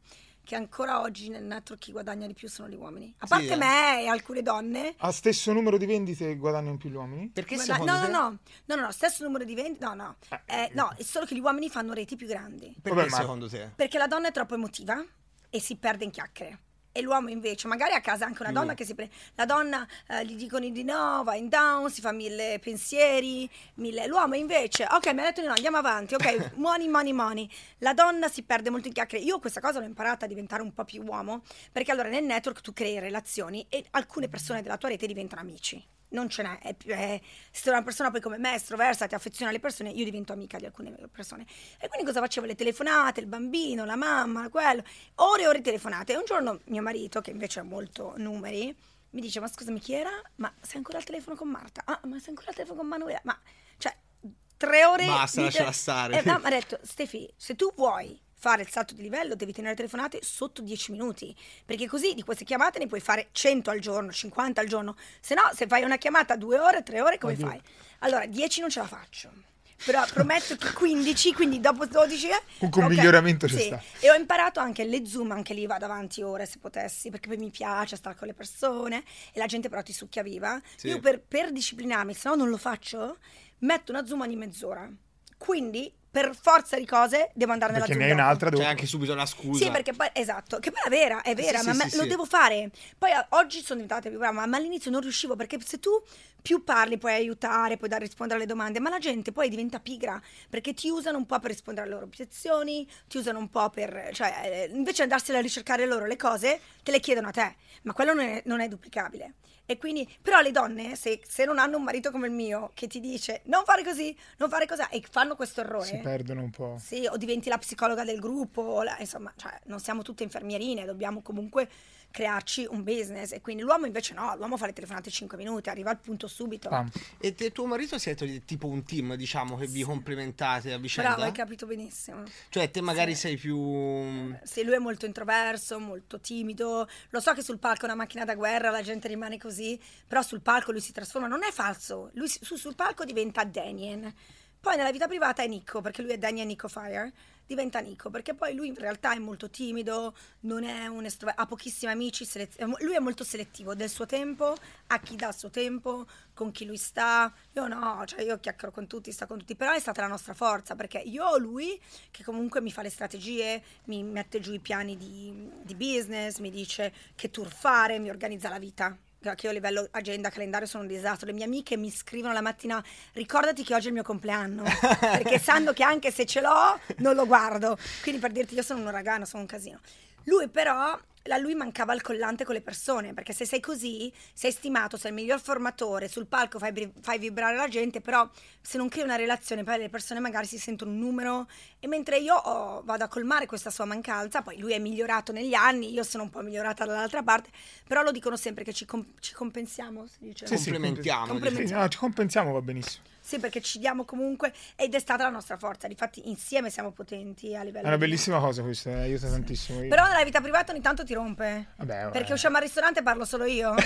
che ancora oggi nel network chi guadagna di più sono gli uomini. A Sì, parte eh. me e alcune donne. A stesso numero di vendite guadagnano più gli uomini? Perché Guarda- secondo no, te? no, no, no, no, no, stesso numero di vendite, no, no, Eh, no, è solo che gli uomini fanno reti più grandi. Perché Vabbè, secondo te? Perché la donna è troppo emotiva e si perde in chiacchiere. E l'uomo invece, magari a casa anche una donna che si prende. La donna eh, gli dicono di no, va in down, si fa mille pensieri, mille. L'uomo invece, ok, mi ha detto di no, andiamo avanti, ok, money, money, money. La donna si perde molto in chiacchiere. Io questa cosa l'ho imparata a diventare un po' più uomo, perché allora nel network tu crei relazioni e alcune persone della tua rete diventano amici. Non ce n'è, è più- è- se una persona poi come me, estroversa, ti affeziona alle persone, io divento amica di alcune persone. E quindi cosa facevo? Le telefonate, il bambino, la mamma, quello, ore e ore telefonate. E un giorno mio marito, che invece ha molto numeri, mi dice, ma scusami chi era? Ma sei ancora al telefono con Marta? Ah, ma sei ancora al telefono con Manuela? Ma, cioè, tre ore... Basta, lasciala stare. Eh, no, mi ha detto, Stefi, se tu vuoi fare il salto di livello devi tenere telefonate sotto 10 minuti perché così di queste chiamate ne puoi fare 100 al giorno 50 al giorno se no se fai una chiamata due ore tre ore come fai allora 10 non ce la faccio però prometto che 15 quindi dopo 12 eh, Comunque un ok, miglioramento ci sì. sta. e ho imparato anche le zoom anche lì vado avanti ore se potessi perché poi mi piace stare con le persone e la gente però ti succhia viva Sì. io per, per disciplinarmi se no non lo faccio metto una zoom ogni mezz'ora quindi per forza di cose devo andare nella Perché zoom ne hai un'altra dopo. C'è anche subito la scusa. Sì, perché poi, esatto, che poi è vera, è vera, sì, ma sì, me- sì, lo sì. devo fare. Poi oggi sono diventata più brava, ma all'inizio non riuscivo perché se tu più parli puoi aiutare, puoi dare, rispondere alle domande, ma la gente poi diventa pigra perché ti usano un po' per rispondere alle loro obiezioni, ti usano un po' per, cioè, eh, invece andarsene a ricercare loro le cose, te le chiedono a te, ma quello non è, non è duplicabile. E quindi, però le donne, se, se non hanno un marito come il mio che ti dice non fare così, non fare così, e fanno questo errore, Si perdono un po'. sì, o diventi la psicologa del gruppo, la- insomma, cioè, non siamo tutte infermierine, dobbiamo comunque crearci un business. E quindi l'uomo invece no, l'uomo fa le telefonate 5 minuti, arriva al punto subito. Pam. E te- tuo marito siete tipo un team, diciamo, che vi complementate a vicenda? Bravo, hai capito benissimo. Cioè, te magari Sì. sei più... Sì, lui è molto introverso, molto timido. Lo so che sul palco è una macchina da guerra, la gente rimane così, però sul palco lui si trasforma, non è falso. Lui su- sul palco diventa Danien. Poi nella vita privata è Nico, perché lui è Daniel Nico Fire. Diventa Nico, perché poi lui in realtà è molto timido, non è un estroverso, ha pochissimi amici, selez- lui è molto selettivo del suo tempo, a chi dà il suo tempo, con chi lui sta. Io no, cioè io chiacchiero con tutti, sta con tutti, però è stata la nostra forza, perché io ho lui che comunque mi fa le strategie, mi mette giù i piani di, di business, mi dice che tour fare, mi organizza la vita. Che io a livello agenda, calendario sono un disastro. Le mie amiche mi scrivono la mattina: ricordati che oggi è il mio compleanno. perché sanno che anche se ce l'ho, non lo guardo. Quindi per dirti, io sono un uragano, sono un casino. Lui però, a lui mancava il collante con le persone, perché se sei così, sei stimato, sei il miglior formatore, sul palco fai, fai vibrare la gente, però se non crei una relazione, poi le persone magari si sentono un numero, e mentre io ho- vado a colmare questa sua mancanza, poi lui è migliorato negli anni, io sono un po' migliorata dall'altra parte, però lo dicono sempre che ci, com- ci compensiamo, si dice. Sì, sì. Complementiamo, Complementiamo. Sì, no, ci compensiamo, va benissimo. Sì, perché ci diamo comunque, ed è stata la nostra forza, difatti insieme siamo potenti a livello È una di- bellissima cosa questa, eh, aiuta tantissimo. Io- Però nella vita privata ogni tanto ti rompe. Vabbè, vabbè. Perché usciamo al ristorante e parlo solo io.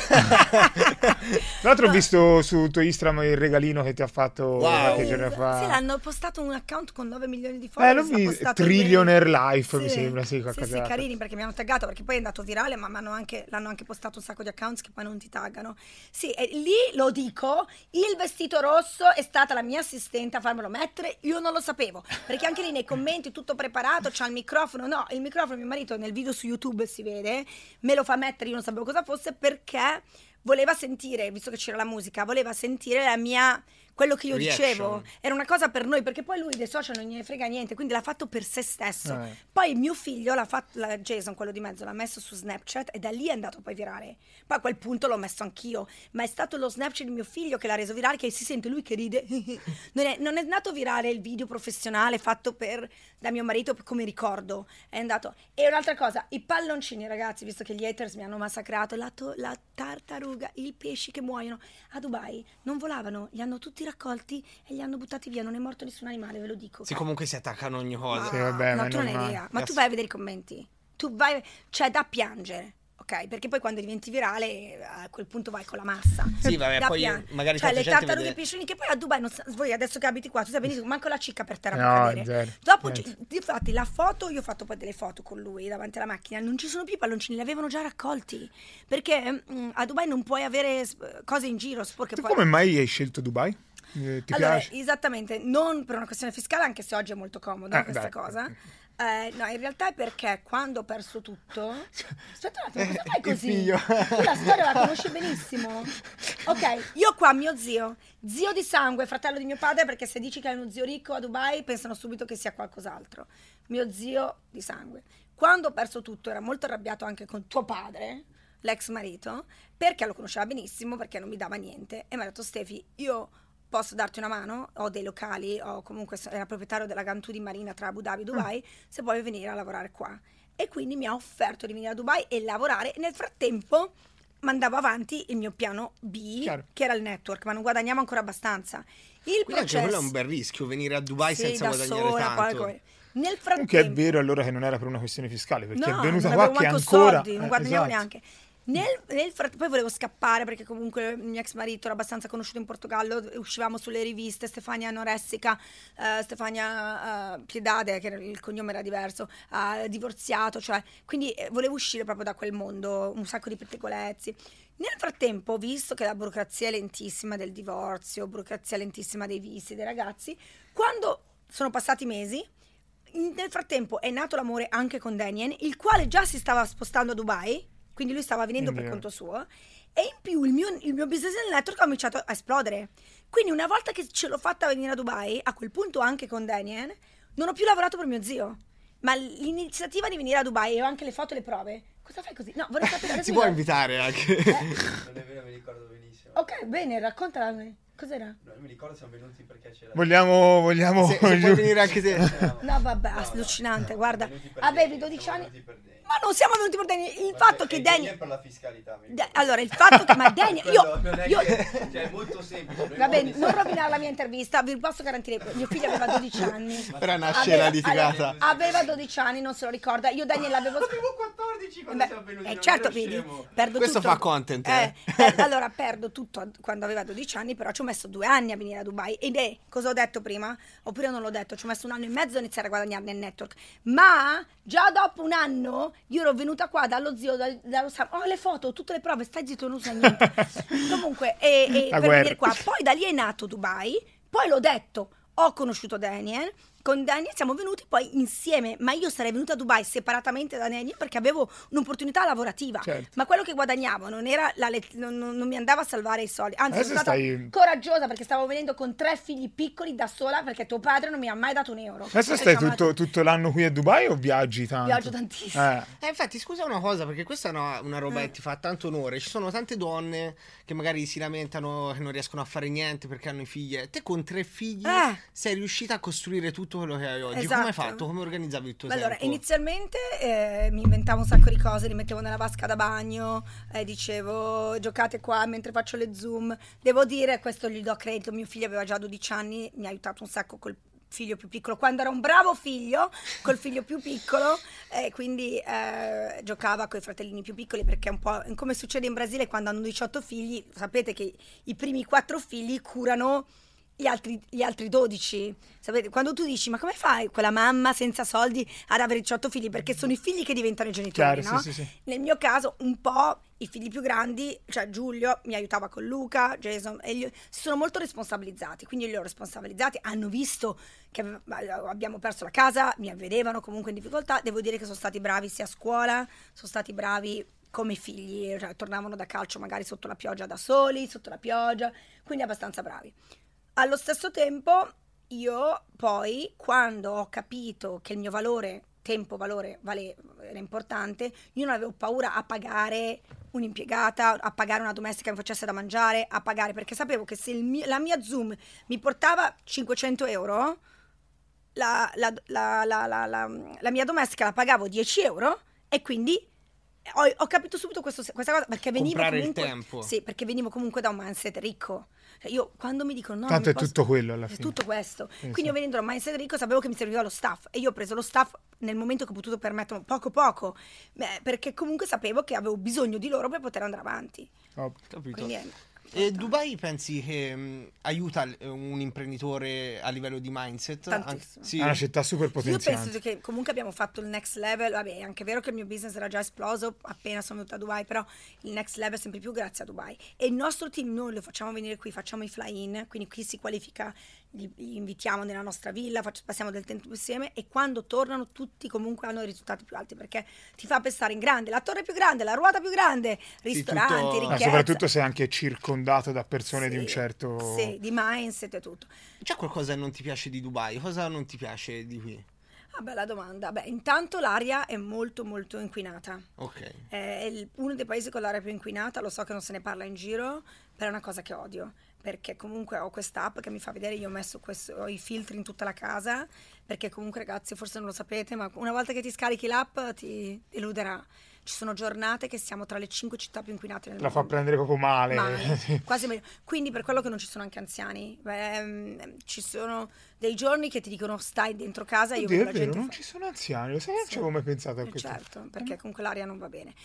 Tra l'altro ho visto su tuo Instagram il regalino che ti ha fatto Wow. qualche giorno fa. Sì, l'hanno postato un account con 9 milioni di Eh, follower. l'ho l'ha visto. Trillionaire. Life, mi sembra, sì, qualcosa Sì, sì, carini perché mi hanno taggato perché poi è andato virale, ma anche- l'hanno anche postato un sacco di accounts che poi non ti taggano. Sì, e lì lo dico, il vestito rosso è stata la mia assistente a farmelo mettere, io non lo sapevo, perché anche lì nei commenti tutto preparato, c'ha il microfono, no, il microfono mio marito nel video su YouTube si vede, me lo fa mettere, io non sapevo cosa fosse perché voleva sentire, visto che c'era la musica, voleva sentire la mia quello che io Reaction. dicevo era una cosa per noi perché poi lui dei social non gliene frega niente quindi l'ha fatto per se stesso. Eh. poi mio figlio l'ha fatto la Jason quello di mezzo l'ha messo su Snapchat e da lì è andato poi virale. Poi a quel punto l'ho messo anch'io ma è stato lo Snapchat di mio figlio che l'ha reso virale che si sente lui che ride. Non è, non è andato virale il video professionale fatto per da mio marito come ricordo. È andato. E un'altra cosa i palloncini ragazzi visto che gli haters mi hanno massacrato la, to- la tartaruga i pesci che muoiono. A Dubai non volavano li hanno tutti raccolti e li hanno buttati via, non è morto nessun animale, ve lo dico. Sì, comunque si attaccano a ogni cosa. Sì, vabbè, ma no, tu non hai idea. Ma tu vai a vedere i commenti. Tu vai, c'è da piangere. Ok, perché poi quando diventi virale a quel punto vai con la massa. Sì, vabbè, Da poi pian- magari cioè le tartarughe vede- pesciolini che poi a Dubai non sa- voi adesso che abiti qua, tu sai benissimo, manco la cicca per terra No, per cadere. zero. Dopo ci- infatti la foto, io ho fatto poi delle foto con lui davanti alla macchina, non ci sono più i palloncini, li avevano già raccolti. Perché mm, a Dubai non puoi avere cose in giro, sporche Tu poi come mai hai scelto Dubai? Eh, ti allora, piace? esattamente, non per una questione fiscale, anche se oggi è molto comoda Eh, questa dai. cosa. Eh, no, in realtà è perché quando ho perso tutto. Aspetta un attimo, cosa fai così? Tu la storia la conosci benissimo. Ok, io qua mio zio, zio di sangue, fratello di mio padre, perché se dici che hai uno zio ricco a Dubai pensano subito che sia qualcos'altro. Mio zio di sangue. Quando ho perso tutto era molto arrabbiato anche con tuo padre, l'ex marito, perché lo conosceva benissimo, perché non mi dava niente. E mi ha detto Stefi, io posso darti una mano? Ho dei locali, ho comunque era proprietario della Gantù di Marina tra Abu Dhabi e Dubai, se vuoi venire a lavorare qua. E quindi mi ha offerto di venire a Dubai e lavorare. Nel frattempo mandavo avanti il mio piano B, Chiaro. che era il network, ma non guadagniamo ancora abbastanza. Il Quindi processo... quello è un bel rischio, venire a Dubai Sì, senza da guadagnare sola, tanto. poi Nel Comunque è frattempo... vero allora che non era per una questione fiscale, perché No, è venuta qua che ancora... soldi, non eh, guadagnavo esatto. neanche. Nel, nel fratt- poi volevo scappare perché comunque il mio ex marito era abbastanza conosciuto in Portogallo, uscivamo sulle riviste, Stefania Anoressica, eh, Stefania eh, Piedade, che il cognome era diverso, ha divorziato, cioè, quindi eh, volevo uscire proprio da quel mondo, un sacco di pettegolezzi. Nel frattempo, visto che la burocrazia è lentissima del divorzio, burocrazia lentissima dei visti dei ragazzi, quando sono passati mesi, nel frattempo è nato l'amore anche con Daniel, il quale già si stava spostando a Dubai, quindi lui stava venendo per conto suo, e in più il mio, il mio business nel network ha cominciato a esplodere. Quindi una volta che ce l'ho fatta venire a Dubai, a quel punto anche con Daniel, non ho più lavorato per mio zio. Ma l'iniziativa di venire a Dubai e ho anche le foto e le prove. Cosa fai così? No, vorrei sapere mi può invitare anche. Non è vero, mi ricordo benissimo. Ok, bene, raccontala a me. Cos'era? No, mi ricordo siamo venuti perché c'era... Vogliamo... vogliamo Se, se puoi venire anche te. No, vabbè, allucinante, guarda. Venuti per Avevi Daniel, 12 siamo anni. Ma non siamo venuti per Daniel. Il Ma fatto se- che Daniel. per la fiscalità, Da- allora, il fatto che. Ma Daniel. Io. non è io che- cioè, è molto semplice. Va bene, non rovinare la mia intervista, vi posso garantire. Mio figlio aveva 12 anni. Nasce Aveva- la litigata. allora, aveva 12 anni, non se lo ricorda. Io Daniel l'avevo. Avevo 14 quando Beh, siamo venuti. eh, certo, vedi, perdo Questo tutto. fa content, eh. Eh, per- allora, perdo tutto quando aveva 12 anni, però ci ho messo due anni a venire a Dubai. Ed è, cosa ho detto prima? Oppure non l'ho detto, ci ho messo un anno e mezzo a iniziare a guadagnare nel network. Ma già dopo un anno io ero venuta qua dallo zio, dal- dallo Sam, ho le foto, tutte le prove, stai zitto, non sai niente. Comunque, e, e per guerra. venire qua. Poi da lì è nato Dubai, poi l'ho detto, ho conosciuto Daniel. Con Daniel siamo venuti poi insieme, ma io sarei venuta a Dubai separatamente da Daniel perché avevo un'opportunità lavorativa. Certo. Ma quello che guadagnavo non, era la let- non, non- non mi andava a salvare i soldi. Anzi, Adesso sono stata stai- coraggiosa perché stavo venendo con tre figli piccoli da sola perché tuo padre non mi ha mai dato un euro. Adesso E stai tutto, tutto l'anno qui a Dubai o viaggi tanto? Viaggio tantissimo. Eh. Eh, infatti, scusa una cosa, perché questa è una, una roba Eh. che ti fa tanto onore. Ci sono tante donne che magari si lamentano che non riescono a fare niente perché hanno i figli. Te con tre figli Eh. sei riuscita a costruire tutto quello che hai oggi. Esatto. Come hai fatto? Come organizzavi il tuo Allora, tempo? inizialmente eh, mi inventavo un sacco di cose, li mettevo nella vasca da bagno, eh, dicevo giocate qua mentre faccio le zoom. Devo dire, questo gli do credito, mio figlio aveva già 12 anni, mi ha aiutato un sacco col figlio più piccolo, quando era un bravo figlio, col figlio più piccolo, e quindi eh, giocava con i fratellini più piccoli, perché è un po' come succede in Brasile quando hanno 18 figli, sapete che i primi quattro figli curano gli altri, gli altri 12. Sapete, quando tu dici, ma come fai quella mamma senza soldi ad avere 18 figli? Perché sono i figli che diventano i genitori, Chiaro, no? sì, sì, sì. Nel mio caso, un po' i figli più grandi, cioè Giulio mi aiutava con Luca, Jason, e gli- si sono molto responsabilizzati. Quindi li ho responsabilizzati, hanno visto che ave- abbiamo perso la casa, mi vedevano comunque in difficoltà. Devo dire che sono stati bravi sia a scuola, sono stati bravi come figli, cioè tornavano da calcio magari sotto la pioggia da soli, sotto la pioggia, quindi abbastanza bravi. Allo stesso tempo, io poi, quando ho capito che il mio valore, tempo, valore, vale- era importante, io non avevo paura a pagare un'impiegata, a pagare una domestica che mi facesse da mangiare, a pagare, perché sapevo che se mio- la mia Zoom mi portava 500 euro, la, la- la- la- la- la- la mia domestica la pagavo 10 euro e quindi ho, ho capito subito questo- questa cosa perché venivo Comprare comunque tempo. sì perché venivo comunque da un mindset ricco io quando mi dicono no, Tanto è posso- tutto quello alla è fine. tutto questo. Sì, Quindi io venendo da Mindset Rico sapevo che mi serviva lo staff e io ho preso lo staff nel momento che ho potuto permetterlo poco poco, beh, perché comunque sapevo che avevo bisogno di loro per poter andare avanti. Oh, Capito. Quindi è E Dubai pensi che mh, aiuta l- un imprenditore a livello di mindset? Tantissimo. Anche- sì. È una città super Io potenziante. penso che comunque abbiamo fatto il next level, vabbè è anche vero che il mio business era già esploso appena sono venuta a Dubai, però il next level è sempre più grazie a Dubai. E il nostro team noi lo facciamo venire qui, facciamo i fly-in, quindi qui si qualifica, li, li invitiamo nella nostra villa, faccio- passiamo del tempo insieme e quando tornano tutti comunque hanno i risultati più alti perché ti fa pensare in grande, la torre più grande, la ruota più grande, ristoranti, tutto- Ma ricchezza. soprattutto sei anche circondato da persone di un Sì, certo... Sì, di mindset e tutto. C'è qualcosa che non ti piace di Dubai? Cosa non ti piace di qui? Ah, bella domanda. Beh, intanto l'aria è molto molto inquinata. Ok. È il- uno dei paesi con l'aria più inquinata, lo so che non se ne parla in giro, però è una cosa che odio, perché comunque ho quest'app che mi fa vedere, io ho messo questo- ho i filtri in tutta la casa, perché comunque ragazzi forse non lo sapete, ma una volta che ti scarichi l'app ti deluderà. Ci sono giornate che siamo tra le cinque città più inquinate nel La fa mondo. prendere proprio male. Mai, quasi meglio. Quindi per quello che non ci sono anche anziani, Beh, ci sono dei giorni che ti dicono stai dentro casa, io Oddio, vedo è la vero, gente non fa- ci sono anziani, lo sai, non ci avevo mai pensato a eh, questo. certo, perché comunque l'aria non va bene.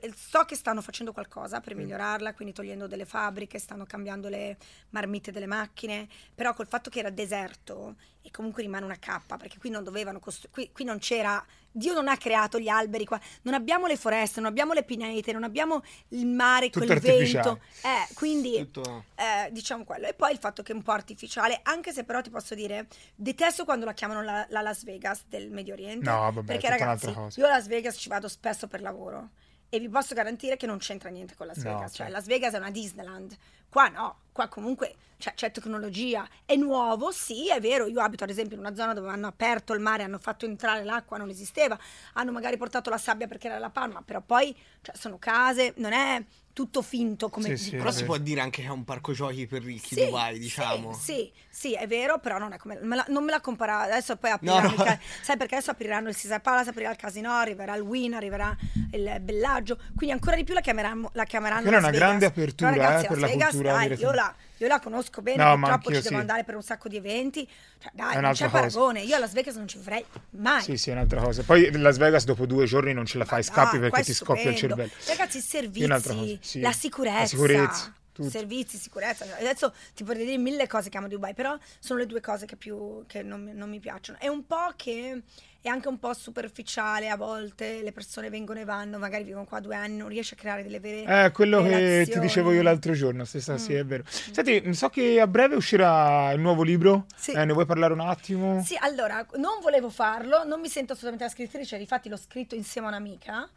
Eh, So che stanno facendo qualcosa per migliorarla, quindi togliendo delle fabbriche, stanno cambiando le marmite delle macchine, però col fatto che era deserto e comunque rimane una cappa, perché qui non dovevano costruire, qui, qui non c'era, Dio non ha creato gli alberi qua, non abbiamo le foreste, non abbiamo le pinete, non abbiamo il mare Tutto con il vento, eh, quindi Tutto... eh, diciamo quello. E poi il fatto che è un po' artificiale, anche se però ti posso dire, detesto quando la chiamano la, la Las Vegas del Medio Oriente. No, vabbè, perché ragazzi, io a Las Vegas ci vado spesso per lavoro e vi posso garantire che non c'entra niente con Las No, Vegas. Cioè, certo. Las Vegas è una Disneyland. Qua no, qua comunque c'è, c'è tecnologia, è nuovo, sì, è vero. Io abito ad esempio in una zona dove hanno aperto il mare, hanno fatto entrare l'acqua, non esisteva, hanno magari portato la sabbia perché era la palma, però poi cioè, sono case, non è tutto finto come Sì, sì, Però si può dire anche che è un parco giochi per ricchi sì, Dubai, diciamo. Sì, sì, sì, è vero, però non è come. me la- non me la compara. Adesso poi No, apriranno. no. il ca- sai perché adesso apriranno il Caesar Palace, aprirà il casino, arriverà il Win, arriverà il Bellaggio. Quindi ancora di più la chiameranno. La chiameranno Las una Vegas. grande apertura, Però, ragazzi, eh, per la Vegas, cultura dai, io la, io la conosco bene, No, purtroppo ci devo sì. andare per un sacco di eventi. Cioè, dai, non c'è cosa. paragone. Io a Las Vegas non ci vivrei mai. Sì, sì, è un'altra cosa. Poi Las Vegas dopo due giorni non ce la fai, Ma scappi perché ti scoppia il cervello. Ragazzi, i servizi, sì. la sicurezza, La sicurezza, tutto. servizi, sicurezza. Adesso ti potrei dire mille cose che amo di Dubai, però sono le due cose che più che non, non mi piacciono. È un po' che è anche un po' superficiale a volte, le persone vengono e vanno, magari vivono qua due anni, non riesci a creare delle vere Eh, quello che ti relazioni. dicevo io l'altro giorno, stessa, Mm. sì, è vero. Senti, so che a breve uscirà il nuovo libro, Sì. Eh, ne vuoi parlare un attimo? Sì, allora, non volevo farlo, non mi sento assolutamente la scrittrice, infatti l'ho scritto insieme a un'amica,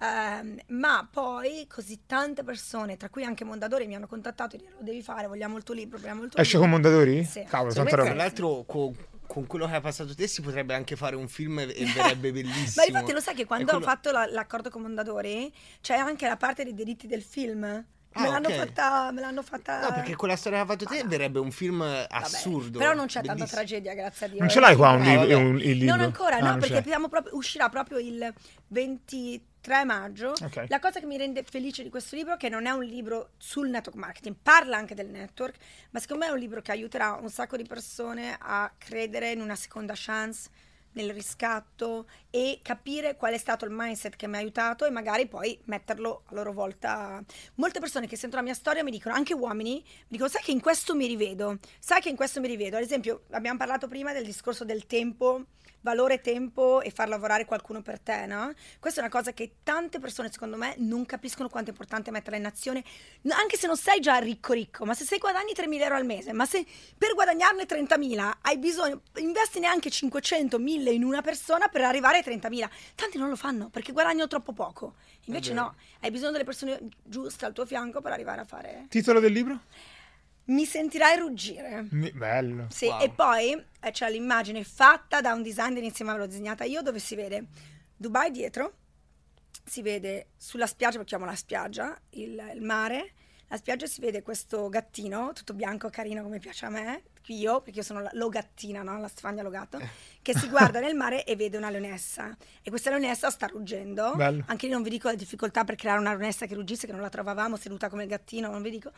ehm, ma poi così tante persone, tra cui anche Mondadori, mi hanno contattato e dicono lo devi fare, vogliamo il tuo libro, vogliamo il tuo Esce libro. con Mondadori? Sì. Cavolo, Secondo tanta me, tra roba. l'altro, con, con quello che hai passato te, si potrebbe anche fare un film e e verrebbe bellissimo. Ma infatti lo sai che quando È ho quello- fatto la- l'accordo con Mondadori c'è anche la parte dei diritti del film. Ah, me, l'hanno ok. fatta, me l'hanno fatta. No, perché con la storia che hai fatto te Vabbè. verrebbe un film Vabbè, assurdo. Però non c'è tanta bellissimo. tragedia, grazie a Dio. Non ce l'hai qua un, Ah, lib- vabbè. un- il libro? Non ancora, Ah, no, non perché proprio- uscirà proprio il 23 maggio. Ok. La cosa che mi rende felice di questo libro è che non è un libro sul network marketing, parla anche del network, ma secondo me è un libro che aiuterà un sacco di persone a credere in una seconda chance, nel riscatto e capire qual è stato il mindset che mi ha aiutato e magari poi metterlo a loro volta. Molte persone che sentono la mia storia mi dicono, anche uomini, mi dicono, sai che in questo mi rivedo, sai che in questo mi rivedo. Ad esempio, abbiamo parlato prima del discorso del tempo valore tempo e far lavorare qualcuno per te, no? Questa è una cosa che tante persone, secondo me, non capiscono quanto è importante metterla in azione, anche se non sei già ricco ricco, ma se sei guadagni 3.000 euro al mese, ma se per guadagnarne 30.000 hai bisogno, investi neanche 500, 1.000 in una persona per arrivare ai 30.000. Tanti non lo fanno perché guadagnano troppo poco. Invece no, hai bisogno delle persone giuste al tuo fianco per arrivare a fare... Titolo del libro? Mi sentirai ruggire. Mi- Bello. Sì, Wow. e poi eh, c'è l'immagine fatta da un designer insieme a me l'ho disegnata io dove si vede Dubai dietro, si vede sulla spiaggia, lo chiamo la spiaggia, il, il mare, la spiaggia si vede questo gattino tutto bianco, carino come piace a me, io, perché io sono la Logattina, no? La Stefania Logato, che si guarda nel mare e vede una leonessa. E questa leonessa sta ruggendo. Bello. Anche lì non vi dico la difficoltà per creare una leonessa che ruggisse, che non la trovavamo, seduta come il gattino, non vi dico.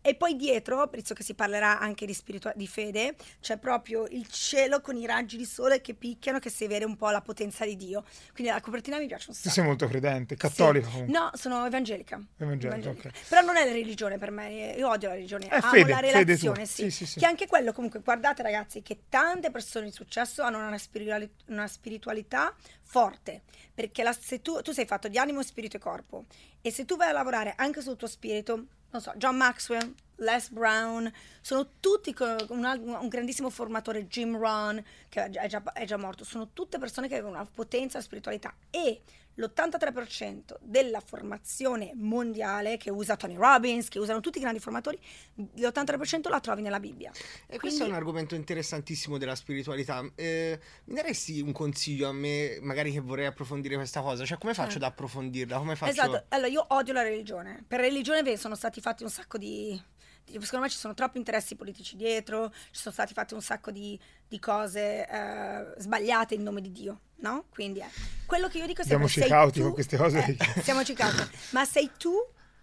E poi dietro, visto che si parlerà anche di, spiritua- di fede, c'è proprio il cielo con i raggi di sole che picchiano, che si vede un po' la potenza di Dio. Quindi la copertina mi piace un Tu sacco. sei molto credente, cattolica Sì. No, sono evangelica. Evangelica, ok. Però non è la religione per me, io odio la religione, È amo fede, la relazione, sì. Sì, sì, sì. Che anche quello comunque, guardate ragazzi, che tante persone di successo hanno una, spirituali- una spiritualità forte, perché la- se tu, tu sei fatto di animo, spirito e corpo, e se tu vai a lavorare anche sul tuo spirito, non so, John Maxwell, Les Brown, sono tutti un, un grandissimo formatore, Jim Rohn, che è già, è già morto, sono tutte persone che avevano una potenza e spiritualità e l'83% della formazione mondiale che usa Tony Robbins, che usano tutti i grandi formatori, l'83% la trovi nella Bibbia. E questo è un argomento interessantissimo della spiritualità. Eh, mi daresti un consiglio a me, magari che vorrei approfondire questa cosa? Cioè, come faccio Certo. ad approfondirla? Come faccio? Esatto, allora io odio la religione. Per religione sono stati fatti un sacco di- Secondo me ci sono troppi interessi politici dietro, ci sono stati fatti un sacco di, di cose eh, sbagliate in nome di Dio, no? Quindi è quello che io dico sempre Diamoci sei cauti con queste cose. eh, siamoci cauti. Ma sei tu,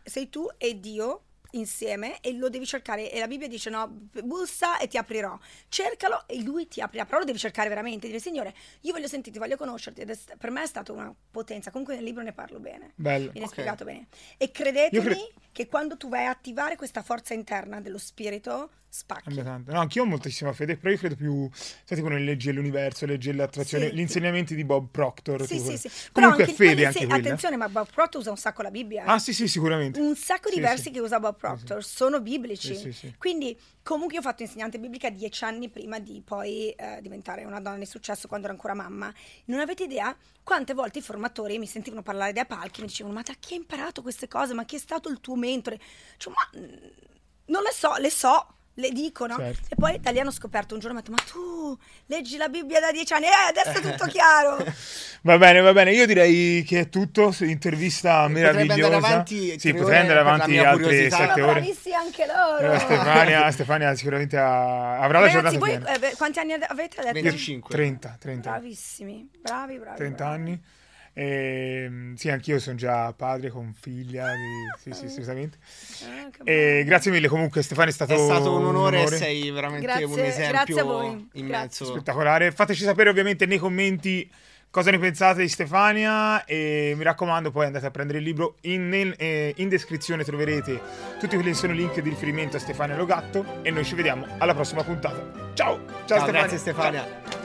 sei tu e Dio insieme e lo devi cercare e la Bibbia dice no bussa e ti aprirò cercalo e lui ti aprirà però lo devi cercare veramente dire signore io voglio sentirti voglio conoscerti ed è per me è stata una potenza comunque nel libro ne parlo bene Bello. viene Ok. spiegato bene e credetemi cre- che quando tu vai a attivare questa forza interna dello spirito spacchi. No, anch'io ho moltissima fede, però io credo più, sai, tipo nelle leggi dell'universo, leggi dell'attrazione, Sì. gli insegnamenti di Bob Proctor. sì sì sì però Comunque è anche fede anche quella. attenzione ma Bob Proctor usa un sacco la Bibbia eh. Ah sì, sì, sicuramente. un sacco di Sì, versi sì. che usa Bob Proctor sono biblici. Sì, sì, sì. Quindi, comunque, io ho fatto insegnante biblica dieci anni prima di poi eh, diventare una donna di successo quando ero ancora mamma. Non avete idea quante volte i formatori mi sentivano parlare dai palchi e mi dicevano: Ma da chi hai imparato queste cose? Ma chi è stato il tuo mentore? Cioè, ma mm, non le so, le so. Le dico, no? Certo. E poi da lì hanno scoperto un giorno, mi hanno detto, ma tu leggi la Bibbia da dieci anni, eh, adesso è tutto chiaro. Va bene, va bene. Io direi che è tutto. Intervista andare meravigliosa. avanti sì, tre potrei andare la avanti altre sette ore. bravissimi anche loro. Eh, Stefania, Stefania sicuramente ha- avrà la Ragazzi, giornata voi eh, quanti anni avete? Detto? 25. 30, 30. Bravissimi, bravi, bravi. 30 bravi. anni. E, sì, anch'io sono già padre con figlia. di- Sì, sì. Ah, E bello. grazie mille, comunque Stefano è stato, È stato un onore, e sei veramente Grazie- un grazie esempio a voi. immenso. spettacolare. Fateci sapere ovviamente nei commenti cosa ne pensate di Stefania e mi raccomando poi andate a prendere il libro. In, nel- eh, in descrizione troverete tutti quelli che sono i link di riferimento a Stefania Logatto e noi ci vediamo alla prossima puntata. Ciao! Ciao, Ciao, Stefania! grazie Stefania. Ciao.